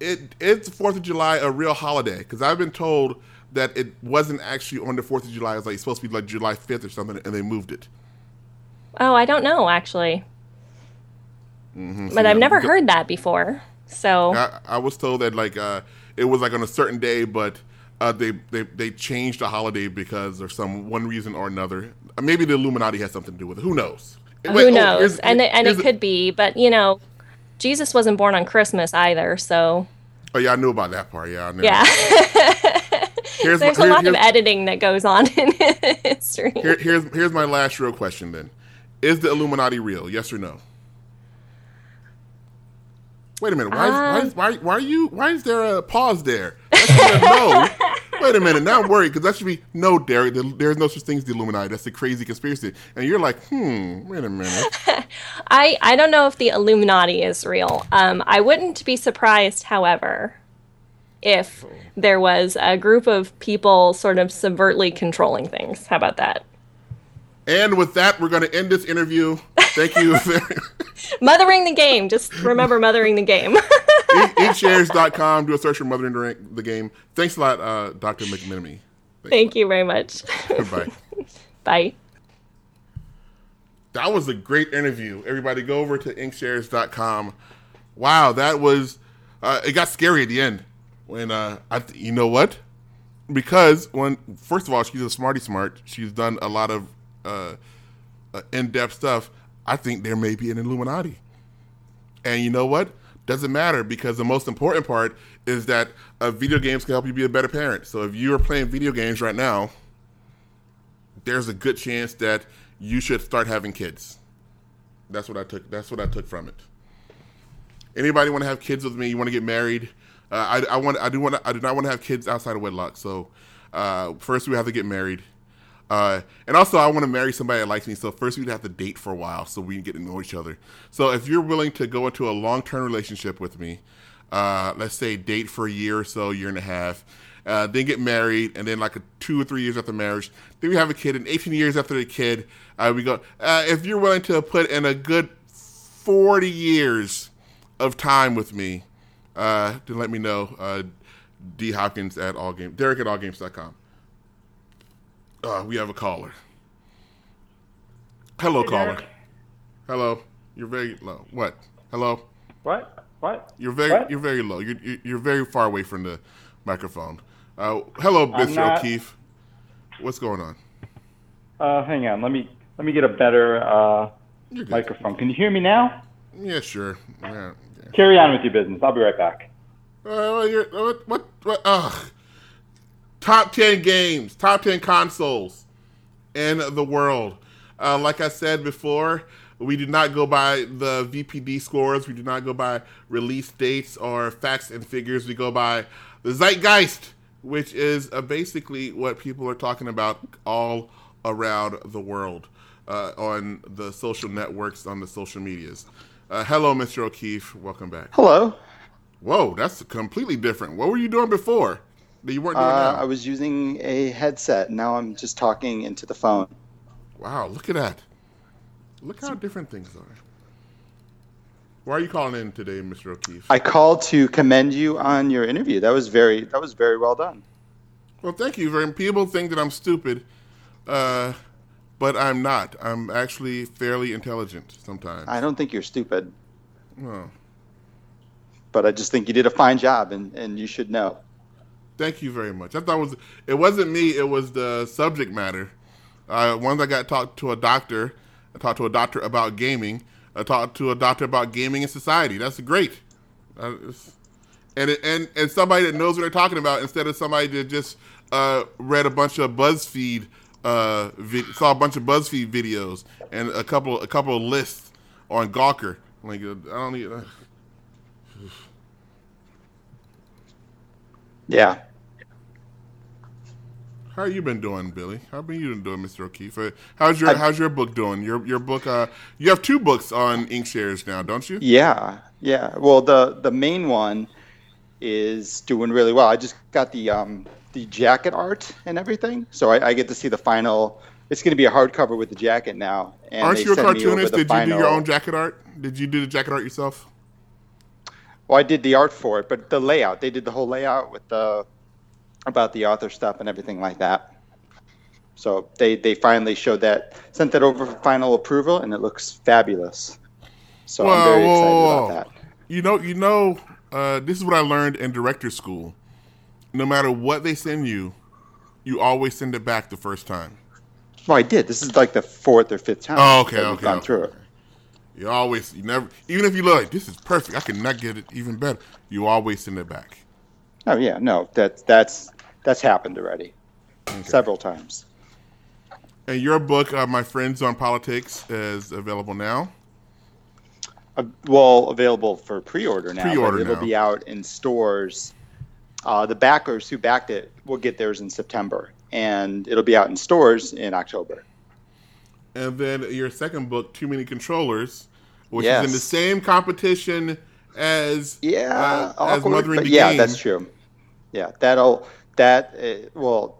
it it's Fourth of July a real holiday? Because I've been told that it wasn't actually on the Fourth of July. It was like supposed to be like July fifth or something, and they moved it. Oh, I don't know actually. Mm-hmm. But I've never heard that before. So I, I was told that like uh, it was like on a certain day, but uh, they, they they changed the holiday because of some one reason or another. Maybe the Illuminati has something to do with it. Who knows? Wait, who oh, knows? here's- and it, and it a- could be, but you know, Jesus wasn't born on Christmas either. So Oh yeah, I knew about that part. Yeah, I knew. yeah, Here's there's my, a here- lot of editing that goes on in history. Here, here's here's my last real question then: Is the Illuminati real? Yes or no? Wait a minute. Why, is, why, Um, is, why, why are you? Why is there a pause there? That should be a no. Wait a minute. Now I'm worried because that should be no, Derek. there- There's no such thing as the Illuminati. That's a crazy conspiracy. And you're like, hmm. Wait a minute. I I don't know if the Illuminati is real. Um, I wouldn't be surprised, however, if there was a group of people sort of subvertly controlling things. How about that? And with that, we're going to end this interview. Thank you. very Mothering the game. Just remember mothering the game. Eatshares.com. Do a search for Mothering the the Game. Thanks a lot, uh, Dr. McMenemy. Thank you very much. Goodbye. Bye. That was a great interview. Everybody go over to inkshares.com. Wow, that was uh, it got scary at the end when uh I th- you know what? Because when first of all, she's a smarty smart. She's done a lot of uh, uh in-depth stuff. I think there may be an Illuminati. And you know what? Doesn't matter because the most important part is that video games can help you be a better parent. So if you are playing video games right now, there's a good chance that you should start having kids. That's what I took. That's what I took from it. Anybody want to have kids with me? You want to get married? Uh, I, I want. I do want. I do not want to have kids outside of wedlock. So uh, first we have to get married, uh, and also I want to marry somebody that likes me. So first we'd have to date for a while so we can get to know each other. So if you're willing to go into a long term relationship with me, uh, let's say date for a year or so, year and a half, uh, then get married, and then like a two or three years after marriage, then we have a kid, and 18 years after the kid, uh, we go. Uh, if you're willing to put in a good 40 years of time with me, uh, then let me know. D Hopkins at all game, Derek at allgames.com. Uh, we have a caller. Hello, caller. Hello. You're very low. What? Hello. What? What? You're very What? you're very low. You're you're- very far away from the microphone. Uh, hello, Mr. not- O'Keefe. What's going on? Uh, hang on. Let me let me get a better uh, microphone. Can you hear me now? Yeah, sure. Yeah, yeah. Carry on with your business. I'll be right back. Uh, you're, what what what? Ugh. Top ten games, top ten consoles in the world. Uh, like I said before, we do not go by the NPD scores. We do not go by release dates or facts and figures. We go by the zeitgeist, which is uh, basically what people are talking about all around the world uh, on the social networks, on the social medias. Uh, hello, Mr. O'Keefe. Welcome back. Hello. Whoa, that's completely different. What were you doing before you weren't doing Uh? I was using a headset. Now I'm just talking into the phone. Wow, look at that. Look how different things are. Why are you calling in today, Mr. O'Keefe? I called to commend you on your interview. That was very that was very well done. well, thank you very People think that I'm stupid, uh, but I'm not. I'm actually fairly intelligent sometimes. I don't think you're stupid, Oh, but I just think you did a fine job, and, and you should know. Thank you very much. I thought it was it wasn't me. It was the subject matter. Uh, once I got talked to a doctor, I talked to a doctor about gaming. I talked to a doctor about gaming and society. That's great. Uh, and and and somebody that knows what they're talking about instead of somebody that just uh, read a bunch of BuzzFeed uh, saw a bunch of BuzzFeed videos and a couple a couple of lists on Gawker. Like uh, I don't need. Uh, Yeah. How you been doing, Billy? How been you been doing, Mr. O'Keefe? Uh, How's your I- How's your book doing? Your your book. Uh, you have two books on Inkshares now, don't you? Yeah. Yeah. Well, the the main one is doing really well. I just got the um the jacket art and everything, so I, I get to see the final. It's going to be a hardcover with the jacket now. And Aren't you a sent me over cartoonist? Did you do your own jacket art? Did you do the jacket art yourself? Well, I did the art for it, but the layout, they did the whole layout with the about the author stuff and everything like that. So they they finally showed that, sent that over for final approval, and it looks fabulous. So I'm very Whoa, excited whoa, whoa. about that. You know, you know. Uh, this is what I learned in director school. No matter what they send you, you always send it back the first time. Well, I did. This is like the fourth or fifth time. Oh, okay, okay, gone okay. through it. You always, you never, even if you look like this is perfect, I cannot get it even better. You always send it back. Oh yeah, no, that that's that's happened already, several times. And your book, uh, My Friends on Politics, is available now. Uh, well, available for pre-order now. Pre-order it'll now. be out in stores. Uh, the backers who backed it will get theirs in September, and it'll be out in stores in October. And then your second book, Too Many Controllers, which is in the same competition as Yeah, uh, as awkward, Mothering but the yeah, Game. that's true. Yeah, that'll that uh, well,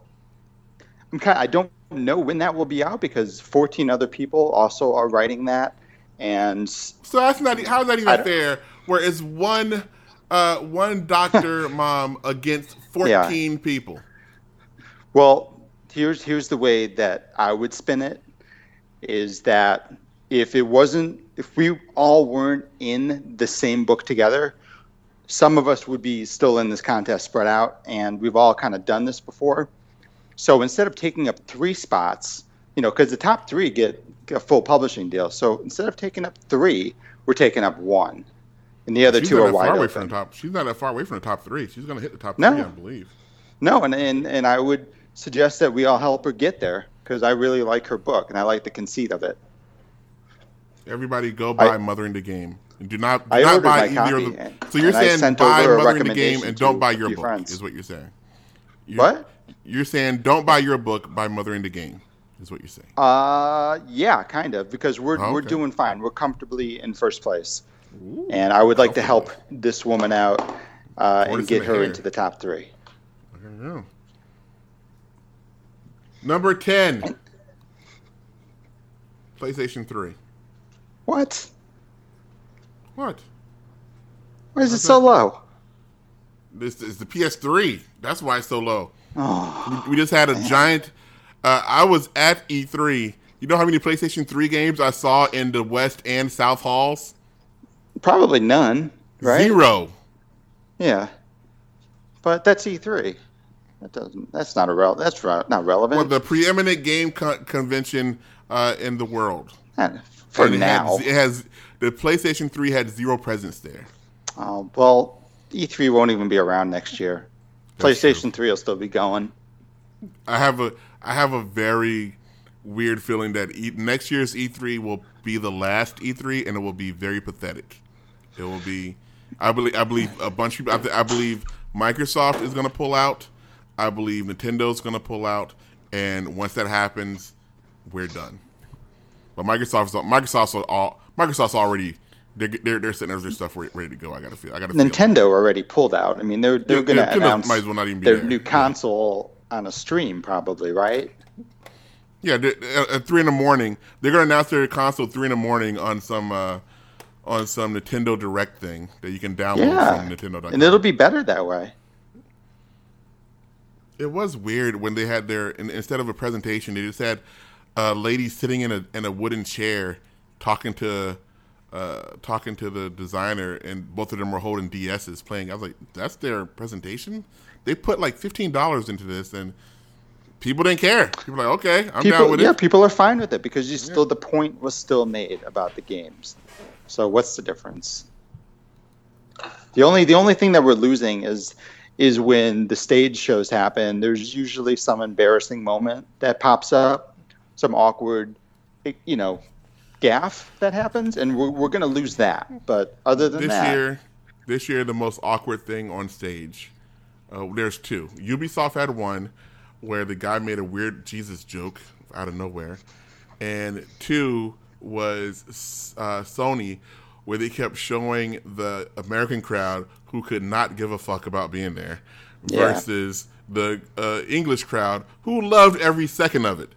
I'm kind. Of, I don't know when that will be out because 14 other people also are writing that, and So that's not how's that even fair? Where it's one uh, one doctor mom against fourteen people. Well, here's here's the way that I would spin it is that if it wasn't if we all weren't in the same book together, some of us would be still in this contest spread out and we've all kind of done this before. So instead of taking up 3 spots, you know, cuz the top 3 get a full publishing deal. So instead of taking up 3, we're taking up 1. And the other She's two not are that far away open. from the top. She's not that far away from the top three. She's going to hit the top No. three, I believe. No, and, and and I would suggest that we all help her get there because I really like her book and I like the conceit of it. Everybody, go buy I- Mothering the Game. And do not do I not buy either of the. So you're saying buy Mothering the Game and don't buy your book. friends. Is what you're saying. You- What? You're saying don't buy your book, buy Mothering the Game. Is what you're saying. Uh, yeah, kind of because we're Oh, we're doing fine. We're comfortably in first place, and I would like to help this woman out uh, and get in her hair. into the top three. I don't know. Number ten. PlayStation Three. What? What? Why is it so low? This is the PS3. That's why it's so low. Oh, We just had a giant. Uh, I was at E3. You know how many PlayStation 3 games I saw in the West and South halls? probably none, right? Zero. Yeah, but that's E3. That doesn't. That's not a rel. That's not relevant. Well, the preeminent game co- convention uh, in the world. For And it now. had, it has the PlayStation 3 had zero presence there. Oh, well, E3 won't even be around next year. That's PlayStation 3 will still be going. I have a I have a very weird feeling that e- next year's E3 will be the last E3 and it will be very pathetic. It will be I believe I believe a bunch of people I, I believe Microsoft is going to pull out. I believe Nintendo's going to pull out and once that happens, we're done. But Microsoft's Microsoft's all Microsoft's already they're they're, they're sitting there their stuff ready, ready to go. I got to feel I got to feel. Nintendo already pulled out. I mean, they're they're Yeah, going to Nintendo announce might as well not even be their there. new Yeah. console on a stream, probably, right? Yeah, at at three in the morning, they're gonna announce their console at three in the morning on some uh, on some Nintendo Direct thing that you can download Yeah, from Nintendo.com. and it'll be better that way. It was weird when they had their instead of a presentation, they just had a lady sitting in a in a wooden chair talking to uh, talking to the designer, and both of them were holding DSs playing. I was like, that's their presentation. They put like fifteen dollars into this, and people didn't care. People were like, okay, I'm down with yeah, it. Yeah, people are fine with it because you still the point was still made about the games. So what's the difference? The only the only thing that we're losing is is when the stage shows happen. There's usually some embarrassing moment that pops up, some awkward, you know, gaff that happens, and we're we're gonna lose that. But other than this that, year, this year the most awkward thing on stage. Uh, there's two. Ubisoft had one where the guy made a weird Jesus joke out of nowhere, and two was uh, Sony where they kept showing the American crowd who could not give a fuck about being there Yeah. versus the uh, English crowd who loved every second of it.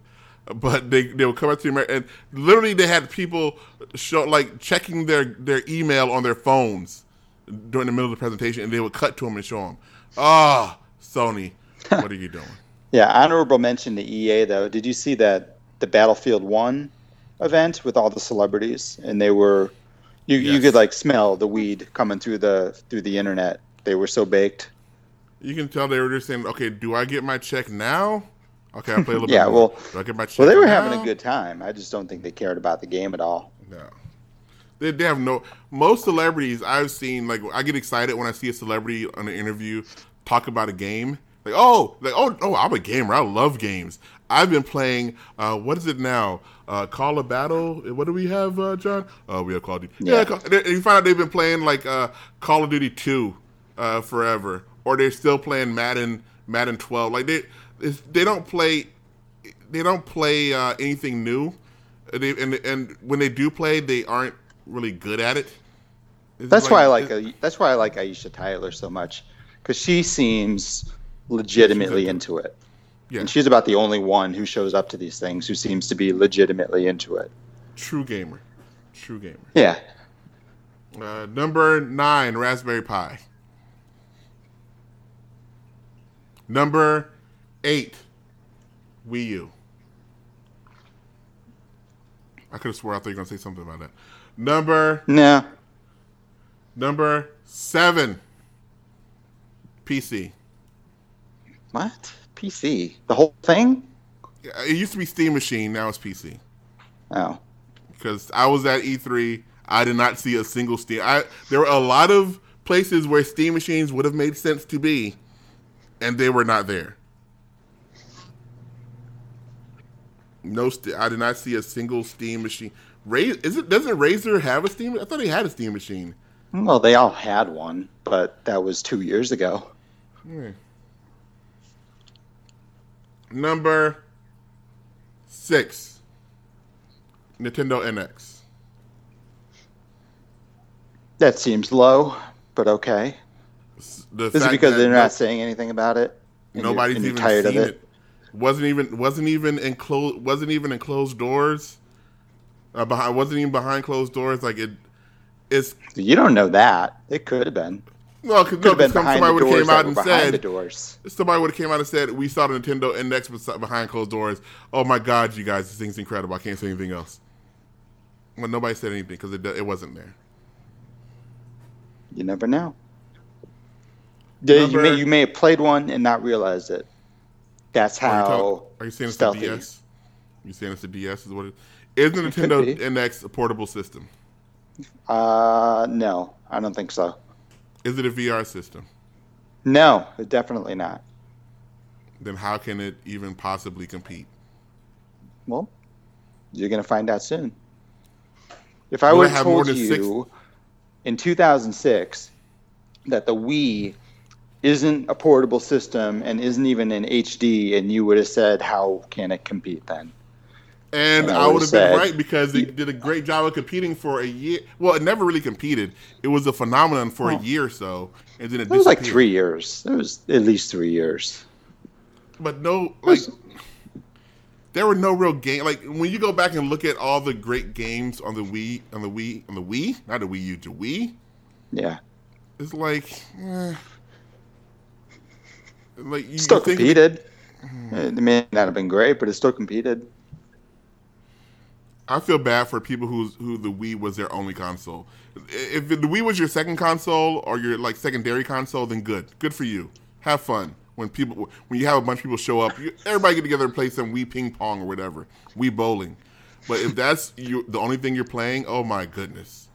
But they they would come up to America and literally they had people show like checking their their email on their phones during the middle of the presentation, and they would cut to them and show them. Ah, Sony, what are you doing? Yeah, honorable mention to EA though. Did you see that the Battlefield One event with all the celebrities, and they were you you could like smell the weed coming through the through the internet. They were so baked. You can tell they were just saying, okay, do I get my check now? Okay, I'll play a little Yeah, bit Yeah, well- do I get my Well, they were now? having a good time. I just don't think they cared about the game at all. No. They, they have no. Most celebrities I've seen, like, I get excited when I see a celebrity on an interview talk about a game. Like, oh, like, oh, oh, I'm a gamer. I love games. I've been playing. Uh, what is it now? Uh, Call of Battle. What do we have, uh, John? Uh, we have Call of Duty. Yeah, Yeah. Call, and you find out they've been playing like uh, Call of Duty Two uh, forever, or they're still playing Madden, Madden 12. Like they, it's, they don't play they don't play uh, anything new. They, and and when they do play, they aren't really good at it. It's That's why I like that's why I like Aisha Tyler so much because she seems legitimately into it, yeah, and she's about the only one who shows up to these things who seems to be legitimately into it. true gamer, true gamer. Yeah, Uh, number nine, Raspberry Pi. Number eight, Wii U. I could have swore I thought you were gonna say something about that. Number no, number seven, PC. what PC? The whole thing? It used to be Steam Machine, now it's PC. Oh, because I was at E3. I did not see a single Steam. I there were a lot of places where Steam machines would have made sense to be, and they were not there. No, st- I did not see a single Steam machine. Raz- is it doesn't Razer have a Steam? I thought he had a Steam machine. well, they all had one, but that was two years ago. Hmm. Number six, Nintendo NX. That seems low, but okay. The Is it because they're not saying anything about it? Nobody's even tired seen of it. it. Wasn't even wasn't even in close wasn't even in closed doors. Uh, behind wasn't even behind closed doors. Like it, it's You don't know that. It could have been. no, cause, Could no, have been 'cause some- behind somebody would have doors came out and behind the doors. somebody would have came out and said we saw the Nintendo NX behind closed doors. Oh my God, you guys, this thing's incredible. I can't say anything else. But nobody said anything because it it wasn't there. You never know. Yeah, you may you may have played one and not realized it. That's Are you, how are you saying it's the stealthy. DS? You saying it's the DS is what it is? The Nintendo NX a portable system? Uh, no, I don't think so. Is it a VR system? No, definitely not. Then how can it even possibly compete? Well, you're gonna find out soon. If I would have told than six- you in 2006 that the Wii isn't a portable system and isn't even in HD, and you would have said, "How can it compete then?" And And I I would would've have been said- right because it did a great job of competing for a year. Well, it never really competed. It was a phenomenon for a year or so, and then it, It was like three years. It was at least three years. But no, like there were no real game. Like when you go back and look at all the great games on the Wii, on the Wii, on the Wii, not the Wii U, the Wii. Yeah, It's like, eh. Like you still think- competed. It may not have been great, but it still competed. I feel bad for people who's who the Wii was their only console. If the Wii was your second console or your like secondary console, then good, good for you. Have fun. when people when you have a bunch of people show up, you, everybody get together and play some Wii ping pong or whatever, Wii bowling. But if that's you, the only thing you're playing, oh my goodness.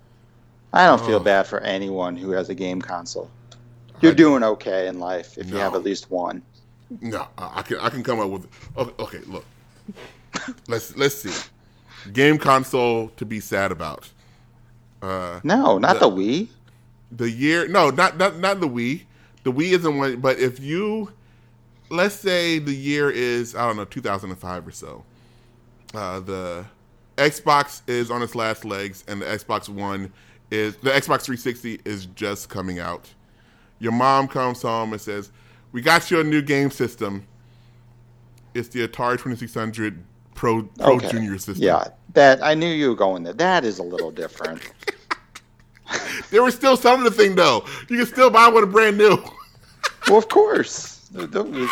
I don't feel Oh. bad for anyone who has a game console. You're doing okay in life if you have at least one. No, I I can I can come up with. Okay, okay look, let's let's see. Game console to be sad about. Uh, No, not The- the Wii. the year no not not not the wii the wii isn't one but if you let's say the year is i don't know 2005 or so uh, the xbox is on its last legs and the xbox one is the xbox 360 is just coming out your mom comes home and says we got you a new game system it's the atari 2600 pro pro Okay. junior system Yeah, that I knew you were going there. That is a little different. they were still selling the thing though you can still buy one brand new well, of course.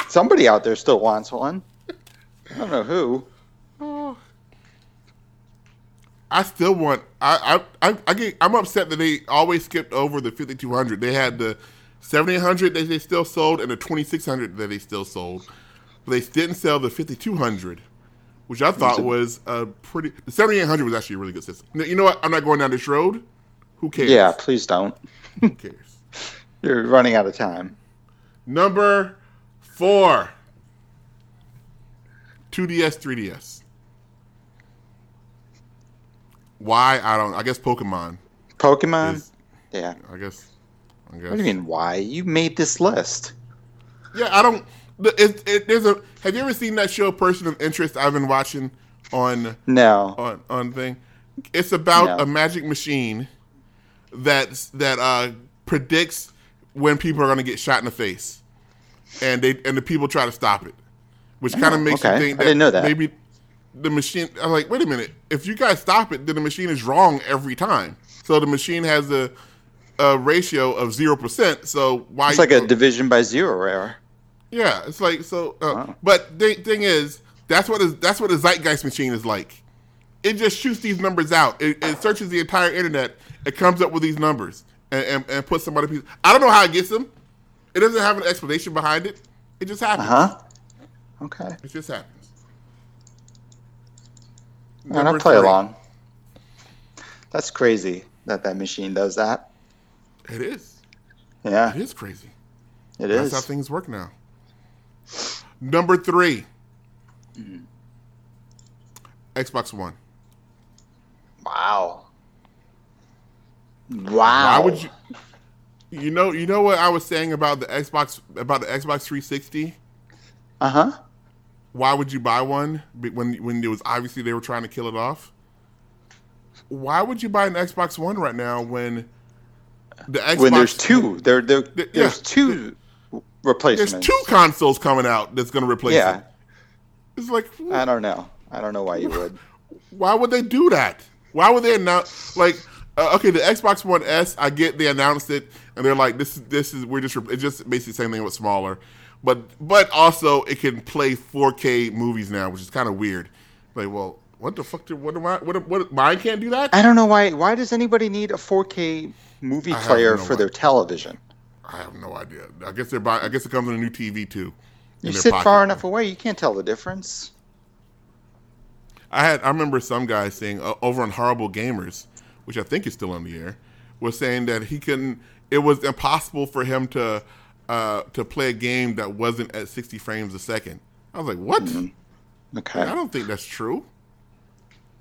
Somebody out there still wants one. I don't know who. I still want. I I I, I get. I'm upset that they always skipped over the 5200. They had the 7800 that they still sold and the 2600 that they still sold, but they didn't sell the 5200, which I thought was a pretty. The 7800 was actually a really good system. You know what? I'm not going down this road. Who cares? Yeah, please don't. Who cares? You're running out of time. Number four. 2DS, 3DS. Why? I don't. I guess Pokemon. Pokemon? Is, yeah. I guess. I guess. What do you mean, why? You made this list. Yeah, I don't. It, it, there's a. Have you ever seen that show, Person of Interest? I've been watching on No. on on thing. It's about No. a magic machine that that uh, predicts when people are going to get shot in the face, and they and the people try to stop it, which kind of Oh, makes okay. you think I didn't know that. maybe the machine. I'm like, wait a minute. If you guys stop it, then the machine is wrong every time. So the machine has a a ratio of zero percent. So why? It's like a division by zero error. Yeah, it's like so. Uh, Wow. But the thing is, that's what is that's what a zeitgeist machine is like. It just shoots these numbers out. It, it searches the entire internet. It comes up with these numbers and, and, and puts some other people. I don't know how it gets them. It doesn't have an explanation behind it. It just happens. Uh huh. Okay. It just happens. And I'll play three. along. That's crazy that that machine does that. It is. Yeah, It is crazy. it That's is. how things work now. Number three. Xbox One. Wow. Wow. Why would you? You know, you know what I was saying about the Xbox about the Xbox 360. Uh huh. Why would you buy one when when it was obviously they were trying to kill it off? Why would you buy an Xbox One right now when the Xbox When there's two, there, there yeah. there's two replacements. there's two consoles coming out that's going to replace Yeah. it. It's like I don't know. I don't know why you would. why would they do that? Why would they announce like uh, okay, the Xbox One S, I get they announced it and they're like this is this is we're just it's just basically the same thing but smaller. But but also it can play 4K movies now, which is kind of weird. Like, well, what the fuck? Did, what am I? What, what mine can't do that? I don't know why. Why does anybody need a 4K movie I player no for idea. their television? I have no idea. I guess they're buying. I guess it comes in a new TV too. You sit far enough away, you can't tell the difference. I had I remember some guy saying uh, over on Horrible Gamers, which I think is still on the air, was saying that he couldn't. It was impossible for him to uh, to play a game that wasn't at 60 frames a second. I was like, what? Okay. I don't think that's true.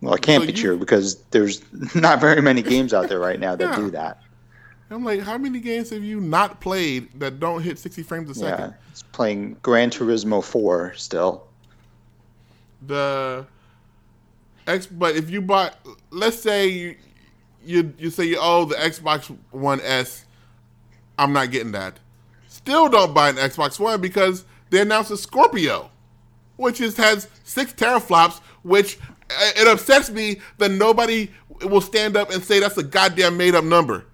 Well, it can't So be you- true because there's not very many games out there right now that Yeah. do that. I'm like, how many games have you not played that don't hit 60 frames a second? Yeah, it's playing Gran Turismo 4 still. The X, but if you buy, let's say you you you say oh the Xbox One S, I'm not getting that. Still don't buy an Xbox One because they announced a Scorpio, which is has six teraflops, which uh, it upsets me that nobody will stand up and say that's a goddamn made up number.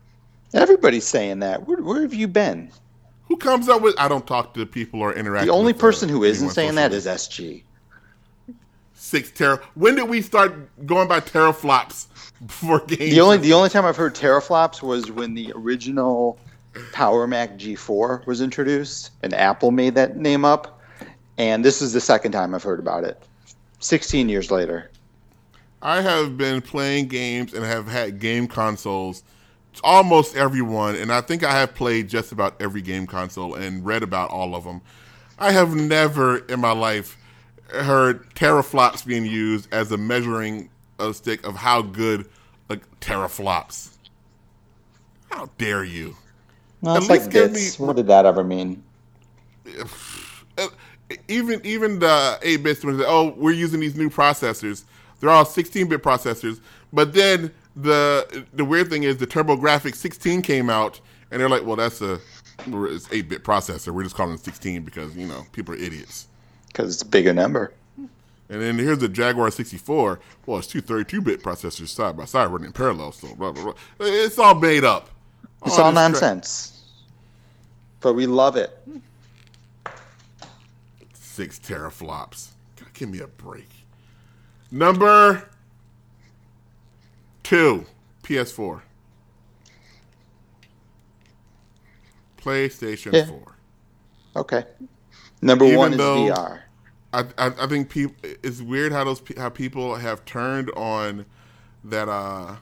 Everybody's saying that. Where, where have you been? Who comes up with? I don't talk to the people or interact. The only uh, person who isn't saying that is SG. six tera. When did we start going by teraflops for games? The only the only time I've heard teraflops was when the original Power Mac G4 was introduced, and Apple made that name up. And this is the second time I've heard about it. 16 years later. I have been playing games and have had game consoles, almost everyone, and I think I have played just about every game console and read about all of them. I have never in my life heard teraflops being used as a measuring uh, stick of how good a teraflops. How dare you? No, At it's like bits. me- What did that ever mean? Even even the 8 bits when oh we're using these new processors they're all 16-bit processors but then the the weird thing is the TurboGrafx 16 came out and they're like well that's a it's 8-bit processor we're just calling it 16 because you know people are idiots Because it's a bigger number. and then here's the Jaguar 64 well it's two 32-bit processors side by side running in parallel so blah blah blah it's all made up It's all crap- nonsense. But we love it. six teraflops. God, give me a break. Number two, PS4. PlayStation Yeah. 4. Okay. Number Even one is though- VR. I, I, I think people. It's weird how those how people have turned on that uh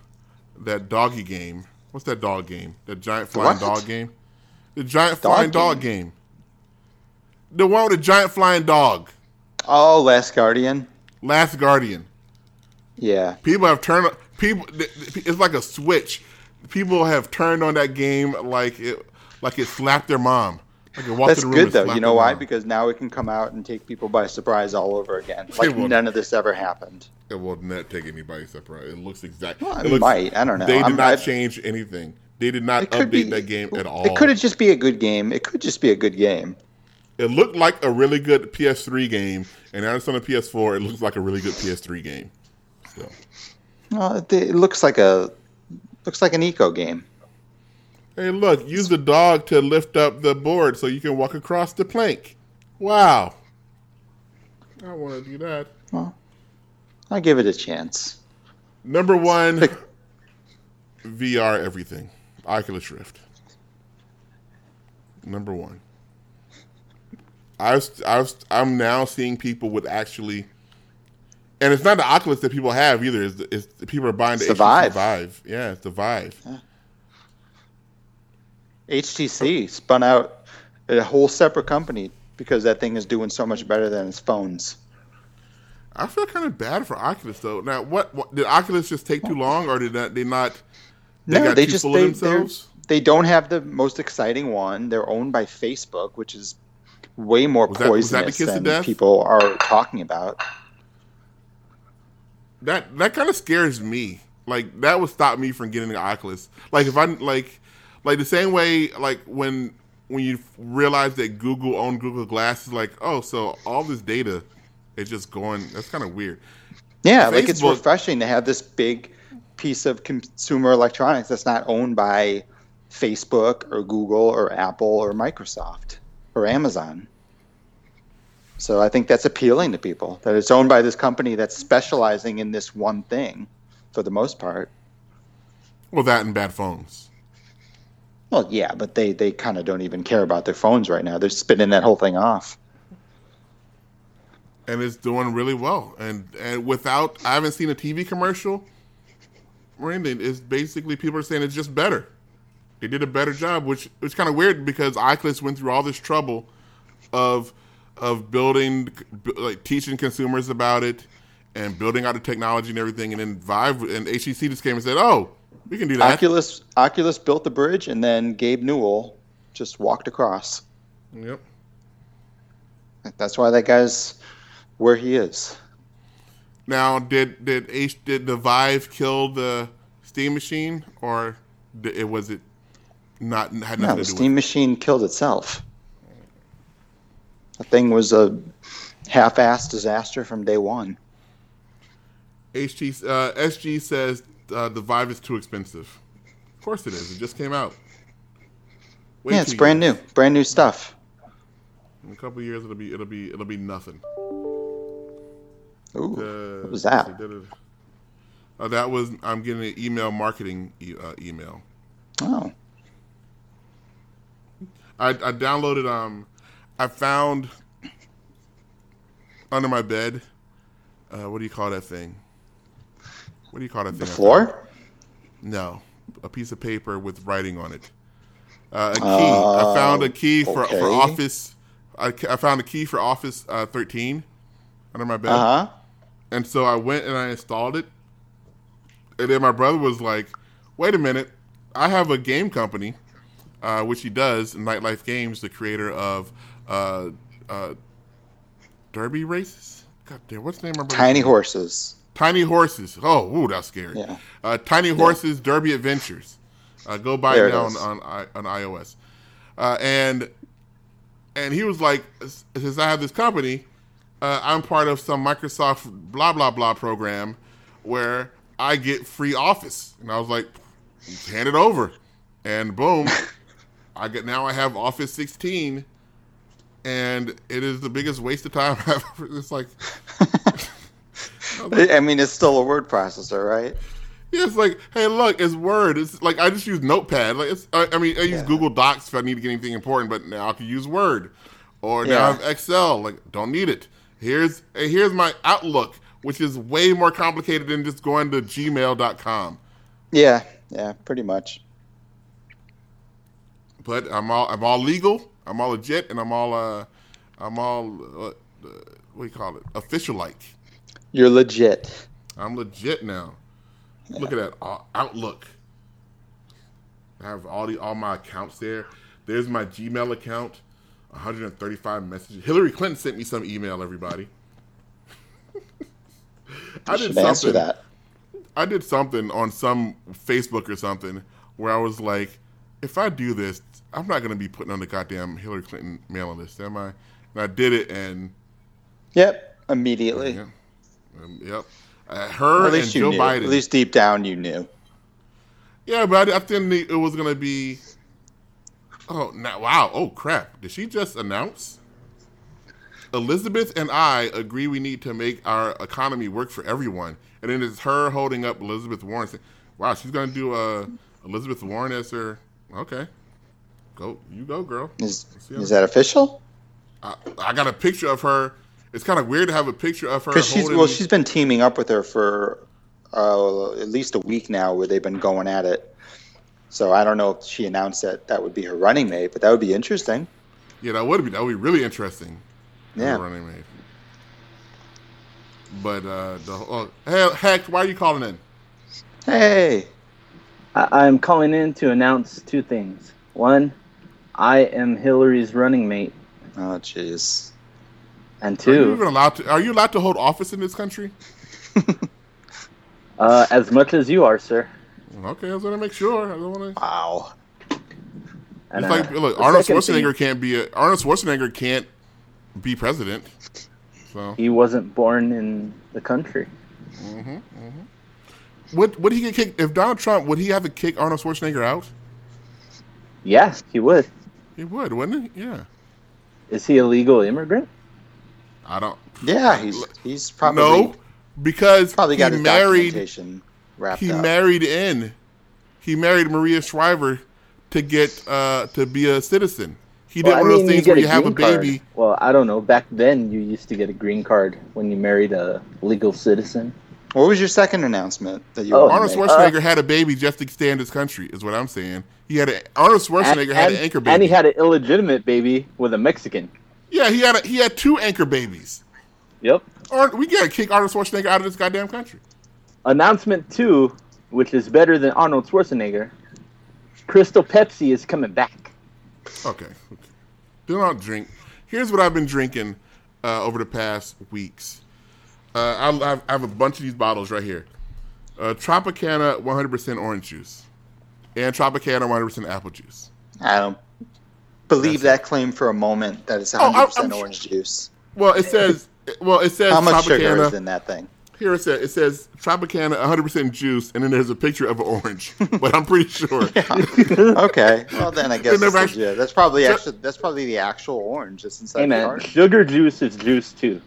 that doggy game. What's that dog game? That giant flying what? dog game. The giant Dog flying dog game. The one with the giant flying dog. Oh, Last Guardian. Last Guardian. Yeah. People have turned people. It's like a switch. People have turned on that game like it like it slapped their mom. Like it walked That's the room good though. You know why? mom. Because now it can come out and take people by surprise all over again. Like none of this ever happened. It will not take anybody separate. It looks exact. Well, it it looks, might. I don't know. They did I'm- not I've- change anything. They did not update be that game at all. It could just be a good game. It could just be a good game. It looked like a really good PS3 game, and now it's on a PS4. It looks like a really good PS3 game. So It, it looks like a looks like an Ico game. Hey, look, use the dog to lift up the board so you can walk across the plank. Wow. I want to do that. Well, I'll give it a chance. Number one, VR everything. Oculus Rift. Number one. I've, I've, I'm now seeing people with actually, and it's not the Oculus that people have either. It's, it's people are buying the HTC Vive. Yeah, it's the Vive. HTC spun out a whole separate company because that thing is doing so much better than its phones. I feel kind of bad for Oculus though. Now, what, what did Oculus just take too long, or did that, they not? They no, got they just they, they don't have the most exciting one. They're owned by Facebook, which is way more Was that- that poisonous than people are talking about. That that kind of scares me. Like that would stop me from getting the Oculus. Like if I like, like the same way like when when you realize that Google owned Google Glass is like, oh, so all this data is just going. That's kind of weird. Yeah, like it's refreshing to have this big piece of consumer electronics that's not owned by Facebook or Google or Apple or Microsoft or Amazon. So I think that's appealing to people that it's owned by this company that's specializing in this one thing for the most part. Well, that and bad phones. Well, yeah, but they, they kind of don't even care about their phones right now. They're spinning that whole thing off. and it's doing really well. And and without, I haven't seen a TV commercial or anything. It's basically people are saying it's just better. They did a better job, which which kind of weird because Oculus went through all this trouble of of building, like teaching consumers about it and building out the technology and everything. And then Vive and HTC just came and said, "Oh, we can do that." Oculus Oculus built the bridge and then Gabe Newell just walked across. Yep. That's why that guy's where he is. Now, did did H did the Vive kill the Steam machine, or did, it was it not had nothing No, to the do steam machine killed itself. The thing was a half-assed disaster from day one. HG uh, SG says uh, the Vive is too expensive. Of course it is. It just came out. Wait yeah, it's brand new, brand new stuff. In a couple of years, it'll be it'll be it'll be nothing. Ooh, Uh, what was that? Uh, that was I'm getting an email marketing e- uh, email. Oh, I, I downloaded. Um, I found under my bed. Uh, what do you call that thing? What do you call that thing? The floor? No, a piece of paper with writing on it. Uh, a key. I found a key for, okay. for Office. I, I found a key for Office uh, 13 under my bed, Uh huh. and so I went and I installed it. And then my brother was like, "Wait a minute, I have a game company, uh, which he does, Nightlife Games, the creator of uh, uh, Derby races. God damn, what's the name of Tiny horses. Tiny Horses. Oh, ooh, that's scary. Yeah. Uh, Tiny Horses Derby Adventures. Uh, go buy There it it now on, on on iOS. Uh, and and he was like, since I have this company, uh, I'm part of some Microsoft blah blah blah program where I get free Office. And I was like, hand it over, and boom, I get now I have Office 16, and it is the biggest waste of time I've ever. It's like. I mean, it's still a word processor, right? Yeah, it's like, hey, look, it's Word. It's like I just use Notepad. Like, it's, I, I mean, I use Yeah. Google Docs if I need to get anything important, but now I can use Word, or now I have Excel. Like, don't need it. Here's eh, here's my Outlook, which is way more complicated than just going to Gmail.com. Yeah, yeah, pretty much. But I'm all I'm all legal. I'm all legit, and I'm all uh, I'm all uh, what do you call it? Official like. You're legit. I'm legit now. Look at that uh, Outlook. I have all the all my accounts there. There's my Gmail account. 135 messages. Hillary Clinton sent me some email. Everybody. I did something. answer that. I did something on some Facebook or something where I was like, if I do this, I'm not going to be putting on the goddamn Hillary Clinton mailing list, am I? And I did it, and Yep, immediately. yeah, um, yep. Uh, her At and least you Joe knew. Biden. At least deep down, you knew. Yeah, but I, I think it was gonna be. Oh, now, wow! Oh, crap! Did she just announce? Elizabeth and I agree we need to make our economy work for everyone, and then it's her holding up Elizabeth Warren. Saying, wow, she's gonna do uh, Elizabeth Warren as her. Okay, go you go, girl. Is see how is that official? I, I got a picture of her. It's kind of weird to have a picture of her. Because she's well, she's been teaming up with her for uh, at least a week now, where they've been going at it. So I don't know if she announced that that would be her running mate, but that would be interesting. Yeah, that would be that would be really interesting. as a Yeah. running mate. But uh, the oh, hey, heck, why are you calling in? Hey, I- I'm calling in to announce two things. One, I am Hillary's running mate, oh jeez. and two. Are you even allowed to? Are you allowed to hold office in this country? uh, as much as you are, sir. Okay, I was gonna make sure. I don't want to. Wow. And, It's like uh, look, Arnold Schwarzenegger thing, can't be a Arnold Schwarzenegger can't be president. So He wasn't born in the country. Mm-hmm. would would he get kicked if Donald Trump would he have to kick Arnold Schwarzenegger out? Yeah, he would. He would, wouldn't he? Yeah. Is he a legal immigrant? I don't. Yeah, he's he's probably no, because probably got he his married. documentation wrapped he up. married in he married maria shriver to get uh to be a citizen he did Well, I one of mean, those things get where you have a green card. baby Well, I don't know. Back then, you used to get a green card when you married a legal citizen. what was your second announcement that you Oh, wanted arnold to make? schwarzenegger had a baby just to stay in this country is what i'm saying he had a arnold schwarzenegger and, had an anchor baby and he had an illegitimate baby with a Mexican. yeah he had a, he had two anchor babies Yep. or we gotta kick arnold schwarzenegger out of this goddamn country Announcement two, which is better than Arnold Schwarzenegger. Crystal Pepsi is coming back. okay, okay. do not drink here's what i've been drinking uh, over the past weeks uh, I, I have- I have a bunch of these bottles right here uh, Tropicana 100% orange juice and Tropicana 100% apple juice. I don't believe that claim for a moment that it's 100% Oh, I'm- I'm- orange juice. Well, it says well, it says How much sugar Tropicana. is in that thing? Here it says it says Tropicana 100% juice, and then there's a picture of an orange. but I'm pretty sure. okay, well then I guess never it's actually- legit. That's probably Ju- actually that's probably the actual orange that's inside Hey the man, sugar juice is juice too.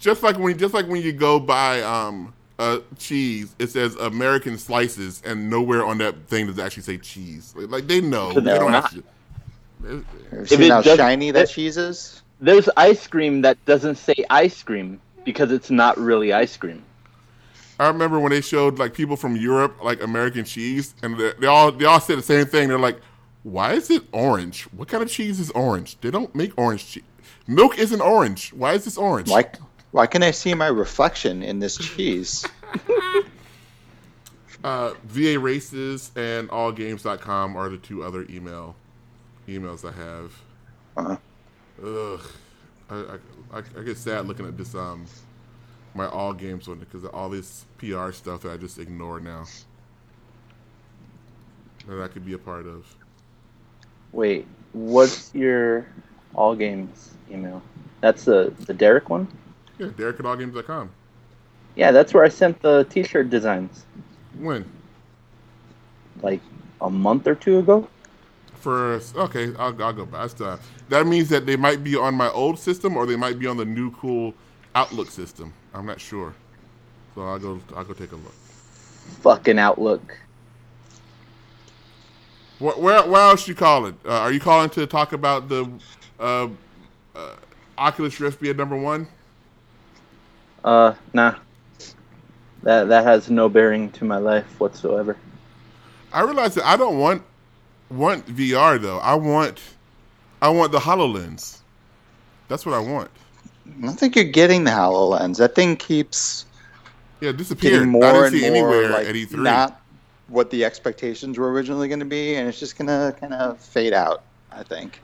Just like when just like when you go buy um uh cheese, it says American slices, and nowhere on that thing does it actually say cheese. Like, like, they know. No, they don't not. have to. It- Have seen how does- shiny that it- cheese is? There's ice cream that doesn't say ice cream because it's not really ice cream. I remember when they showed like people from Europe, like American cheese, and they, they all they all said the same thing. They're like, "Why is it orange? What kind of cheese is orange? They don't make orange cheese. Milk isn't orange. Why is this orange?" Why, why can I see my reflection in this cheese? Uh, VA Races and AllGames.com are the two other email emails I have. Uh-huh. Ugh, I, I, I, I get sad looking at this um my All Games one because of all this PR stuff that I just ignore now. That I could be a part of. Wait, what's your all games email? That's the the Derek one. Yeah, Derek at AllGames.com. Yeah, that's where I sent the T-shirt designs When? like a month or two ago. For okay, I'll, I'll go back. I still have- that means that they might be on my old system or they might be on the new cool Outlook system. I'm not sure. So I'll go. I'll go take a look. Fucking Outlook. Where, where, where else you calling? Uh, are you calling to talk about the uh, uh, Oculus Rift being number one? Uh, nah. That that has no bearing to my life whatsoever. I realize that I don't want want VR though. I want I want the Hololens. That's what I want. I don't think you're getting the HoloLens. That thing keeps Yeah, disappearing more I didn't and see more anywhere like at E3. not what the expectations were originally going to be, and it's just going to kind of fade out. I think.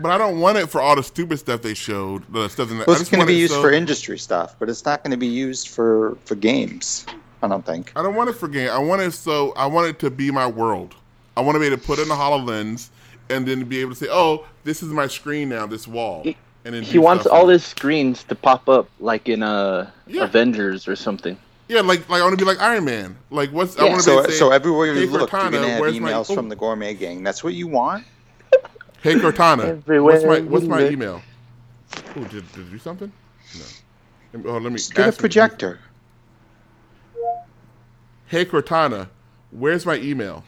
But I don't want it for all the stupid stuff they showed. The stuff in the, Well, I it's just going to be used so- for industry stuff, but it's not going to be used for for games. I don't think. I don't want it for game. I want it so I want it to be my world. I want to be able to put in the Hololens and then be able to say, "Oh, this is my screen now. This wall." He- and then He wants all with his screens to pop up like in uh, Yeah. Avengers or something. Yeah, like like I want to be like Iron Man. Like what's I want to So, be able to say, so everywhere you "Hey, look, you're going to have where's my- emails oh, from the Gourmet Gang. That's what you want. Hey Cortana, Everywhere what's my what's my look. email? Oh, did, did it do something? No. Oh, let me Just get a ask him. projector. Hey Cortana, where's my email?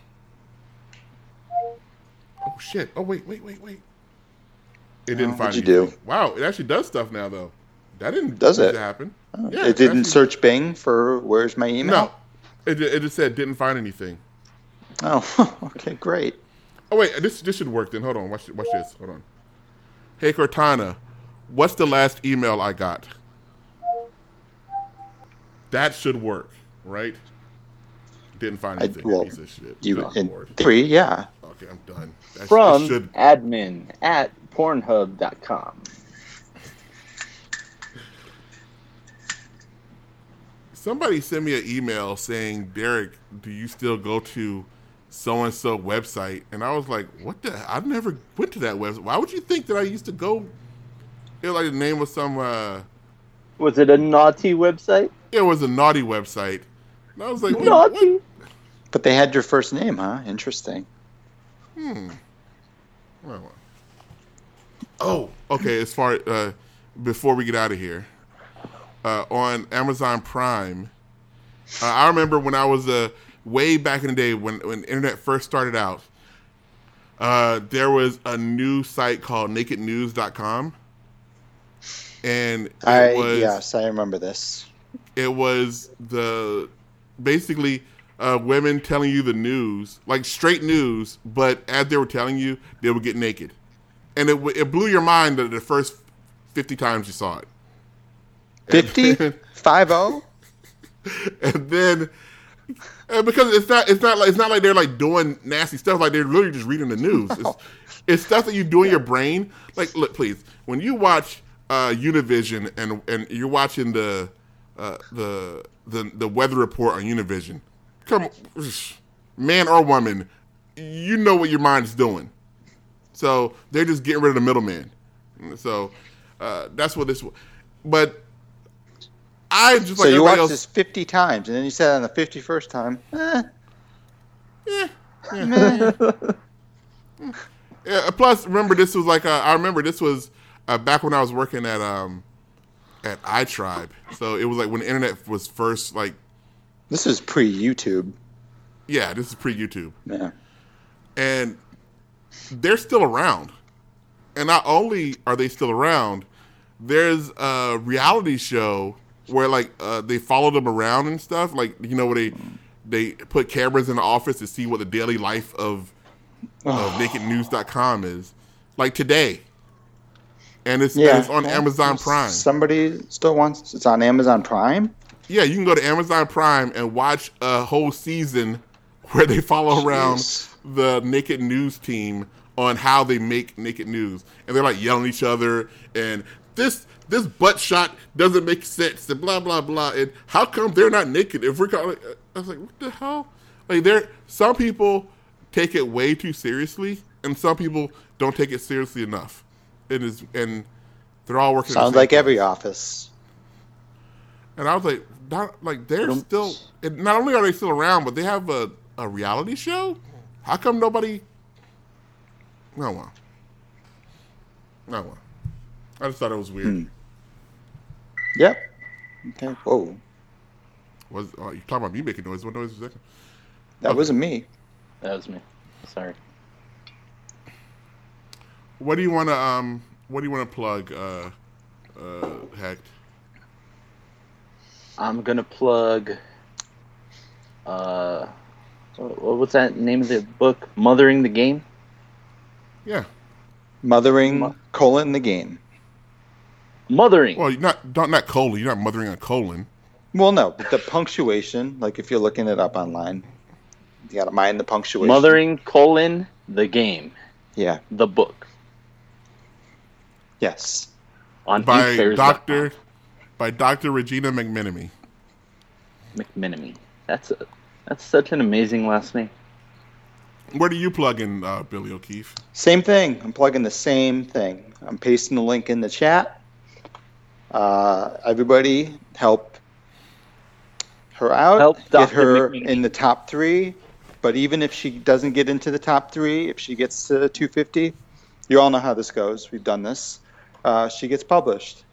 Oh shit! Oh wait, wait, wait, wait. It didn't Oh, find what'd you anything. Wow, it actually does stuff now though. That didn't Does it? happen. Oh, Yeah, it didn't actually- search Bing for where's my email. No, it, it just said didn't find anything. Oh, okay, great. Oh wait, this this should work then. Hold on, watch watch this. Hold on. Hey Cortana, what's the last email I got? That should work, right? Didn't find I- anything. well, piece of shit. You in theory, yeah. Okay, I'm done. That From should admin at pornhub.com. Somebody sent me an email saying, Derek, do you still go to so and so website? And I was like, what the? I never went to that website. Why would you think that I used to go? It was like the name of some. uh Was it a naughty website? It was a naughty website. And I was like, wait, what? Naughty. But they had your first name, huh? Interesting. Hmm. Well, oh, okay. As far uh, before we get out of here, uh, on Amazon Prime, uh, I remember when I was uh, way back in the day when when internet first started out. Uh, there was a new site called NakedNews.com, and it I was yes, I remember this. it was the basically uh, women telling you the news, like straight news, but as they were telling you, they would get naked, and it it blew your mind the, the first fifty times you saw it. 50? 50? and then and because it's not it's not like it's not like they're like doing nasty stuff. Like they're literally just reading the news. It's, it's stuff that you do in your brain. Like look please when you watch uh univision and and you're watching the uh the the the weather report on univision come man or woman you know what your mind is doing. So they're just getting rid of the middleman. So uh that's what this was. but I just So you watched else. this 50 times, and then you said on the 51st time, eh, Yeah. meh. Yeah, plus, remember this was like uh, I remember this was uh, back when I was working at um at iTribe. So it was like when the internet was first like this is pre-YouTube. yeah, this is pre YouTube, Yeah. and they're still around. and not only are they still around, there's a reality show where like uh, they follow them around and stuff. Like you know where they they put cameras in the office to see what the daily life of of nakednews.com is like today. And it's, and it's on yeah. Amazon Prime. Somebody still wants it's on Amazon Prime. Yeah, you can go to Amazon Prime and watch a whole season where they follow around the Naked News team on how they make Naked News, and they're like yelling at each other, and this this butt shot doesn't make sense, and blah blah blah, and how come they're not naked if we're calling? Uh, I was like, what the hell? Like there, some people take it way too seriously, and some people don't take it seriously enough. It is, and they're all working. Sounds like place. every office. And I was like, not like they're still. And not only are they still around, but they have a, a reality show. How come nobody? No one. No one. I just thought it was weird. Hmm. Yep. Okay. Whoa. Was oh, you talking about me making noise? What noise was that? That wasn't me. That was me. Sorry. What do you want to um? What do you want to plug? Uh, uh, hacked. I'm gonna plug. Uh, what's that name of the book? Mothering the Game. Yeah. Mothering Mo- colon the game. Mothering. Well, you're not not not colon. You're not mothering a colon. Well, no, but the punctuation, like if you're looking it up online, you gotta mind the punctuation. Mothering colon the game. Yeah. The book Yes. on by Doctor by Doctor Regina McMenemy. McMenemy. That's a that's such an amazing last name. Where do you plug in, uh, Billy O'Keefe? Same thing. I'm plugging the same thing. I'm pasting the link in the chat. Uh, everybody help her out. Help get Dr. her McMenemy. in the top three. But even if she doesn't get into the top three, if she gets to 250, you all know how this goes. We've done this. Uh, she gets published.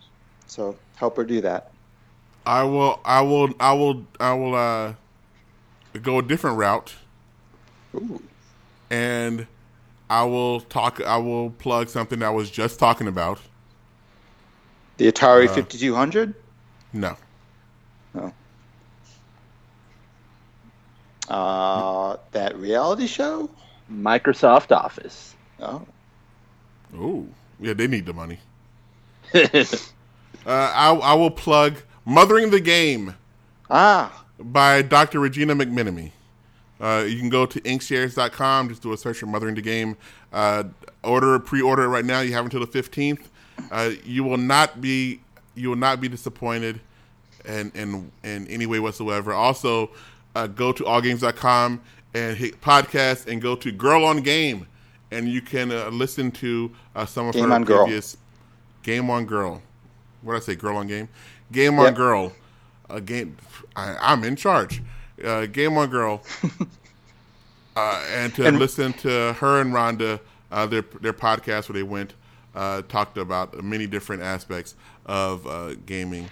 So help her do that. I will, I will, I will, I will uh, go a different route, Ooh. and I will talk. I will plug something I was just talking about. The Atari 5200? No, Uh, that reality show? Microsoft Office. Oh. ooh, yeah, they need the money. Uh, I, I will plug "Mothering the Game" Ah, by Dr. Regina McMenemy. Uh, you can go to inkshares.com, just do a search for Mothering the Game. Uh, order, pre-order it right now. You have until the 15th. Uh, you will not be, you will not be disappointed in, in, in any way whatsoever. Also, uh, go to allgames.com and hit podcast and go to Girl on Game. And you can uh, listen to uh, some of Game her on Girl. previous Game on Girl. What did I say? Girl on Game? Game on Girl. Uh, game. I, I'm in charge. Uh, game on Girl. uh, and to And- listen to her and Rhonda, uh, their their podcast where they went uh, talked about many different aspects of uh, gaming.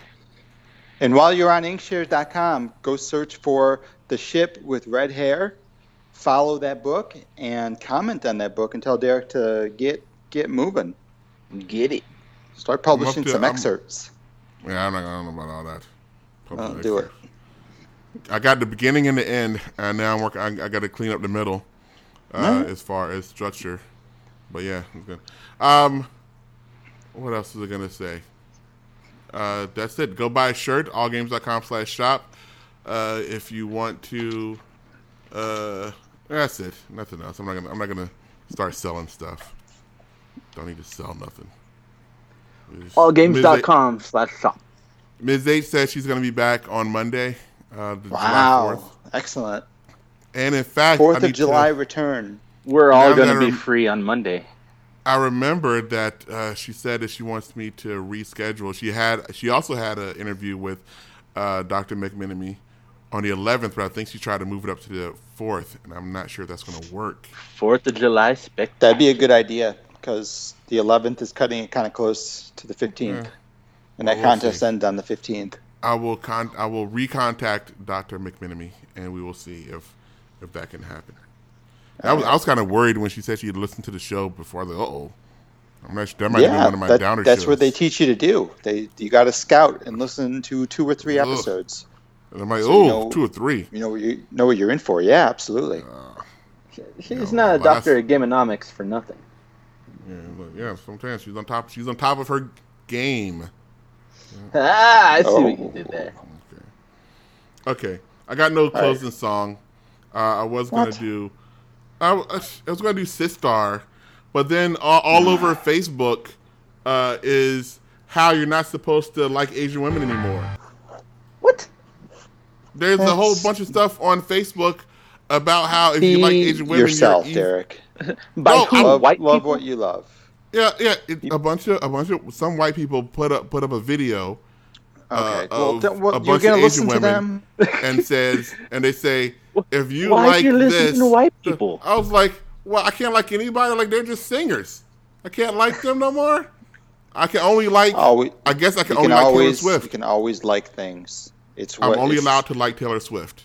And while you're on inkshares.com, go search for The Ship with Red Hair, follow that book, and comment on that book and tell Derek to get get moving. Get it. Start publishing to- some I'm- excerpts. Yeah, I'm not, I don't know about all that. Uh, do it. I got the beginning and the end, and now I'm working. I, I got to clean up the middle uh, Alright. as far as structure. But yeah, it's good. Um, what else is it gonna say? Uh, that's it. Go buy a shirt. Allgames.com slash shop. Uh, if you want to. Uh, that's it. Nothing else. I'm not gonna. I'm not gonna start selling stuff. Don't need to sell nothing. Allgames.com slash shop. Ms. H says she's going to be back on Monday, uh, the July Wow. 4th. Excellent. And in fact, Fourth I of need to- July return. We're all gonna be I'm- free on Monday. I remember that uh, she said that she wants me to reschedule. She had. She also had an interview with uh, Dr. McMenemy on the 11th, but I think she tried to move it up to the 4th, and I'm not sure if that's going to work. Fourth of July spectacular. That'd be a good idea because the 11th is cutting it kind of close to the 15th. Yeah. And that Well, we'll contest see. ends on the 15th. I will con. I will recontact Dr. McMenemy, and we will see if if that can happen. I was, I was kind of worried when she said she had listened to the show before. I was like, uh oh. I'm not, that might be one of my that- downer that's shows. what they teach you to do. They you got to scout and listen to two or three Ugh. episodes. And I'm like, So, you oh, know- two or three. You know what you know what you're in for. Yeah, absolutely. She's No, not a doctor of gameonomics for nothing. Yeah, look, yeah, sometimes she's on top. She's on top of her game. Ah, I see Oh. what you did there. Okay, I got no closing song. Uh, I was gonna do, I, was- I was gonna do Sistar, but then all, all over Facebook uh, is how you're not supposed to like Asian women anymore. What? There's a whole bunch of stuff on Facebook about how if you like Asian women, Yourself, you're Derek. By No, who? Love, White love people? what you love. Yeah, yeah. It, a bunch of a bunch of some white people put up put up a video Okay. uh, well, of then, well, a you're bunch gonna of listen Asian to women them. and says and they say if you Why like you listening this, to white people? I was like, well, I can't like anybody. Like they're just singers. I can't like them no more. I can only like. We- I guess I You can can like always Taylor you can always like things. It's I'm only it's- allowed to like Taylor Swift.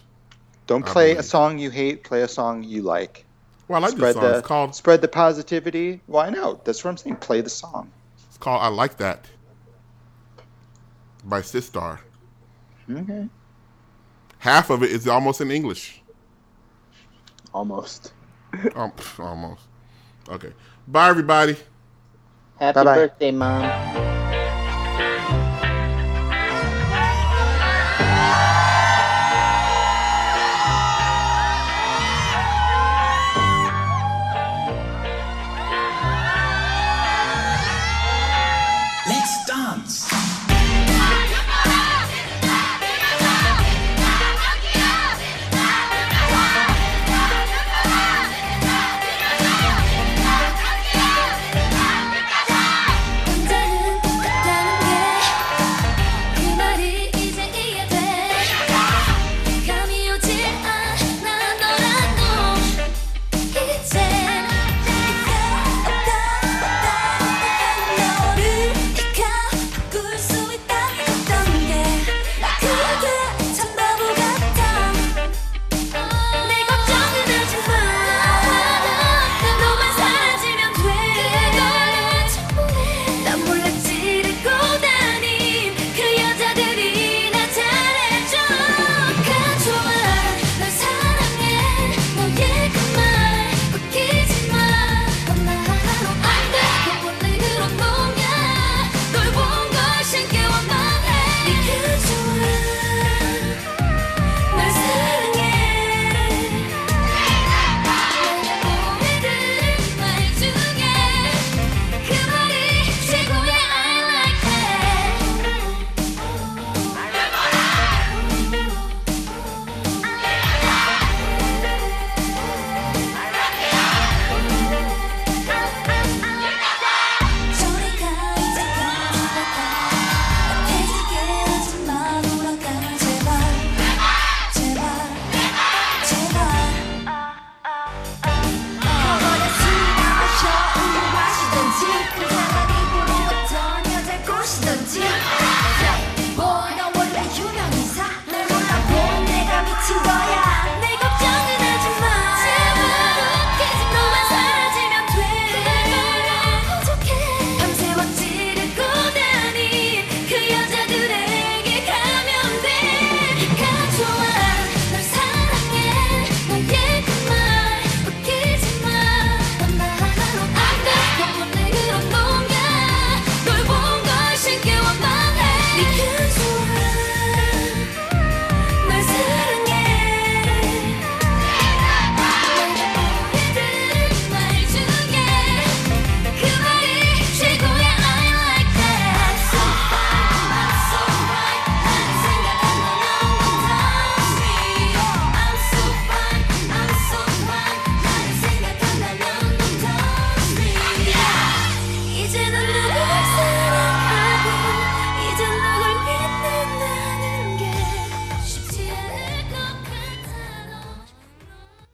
Don't I play a song you hate. Play a song you like. Well, I like spread this song. the It's called spread the positivity. Why not? That's what I'm saying. Play the song. it's called I like that by Sistar. Okay. Half of it is almost in English. Almost. Um, almost. Okay. Bye, everybody. Happy Bye-bye. birthday, mom.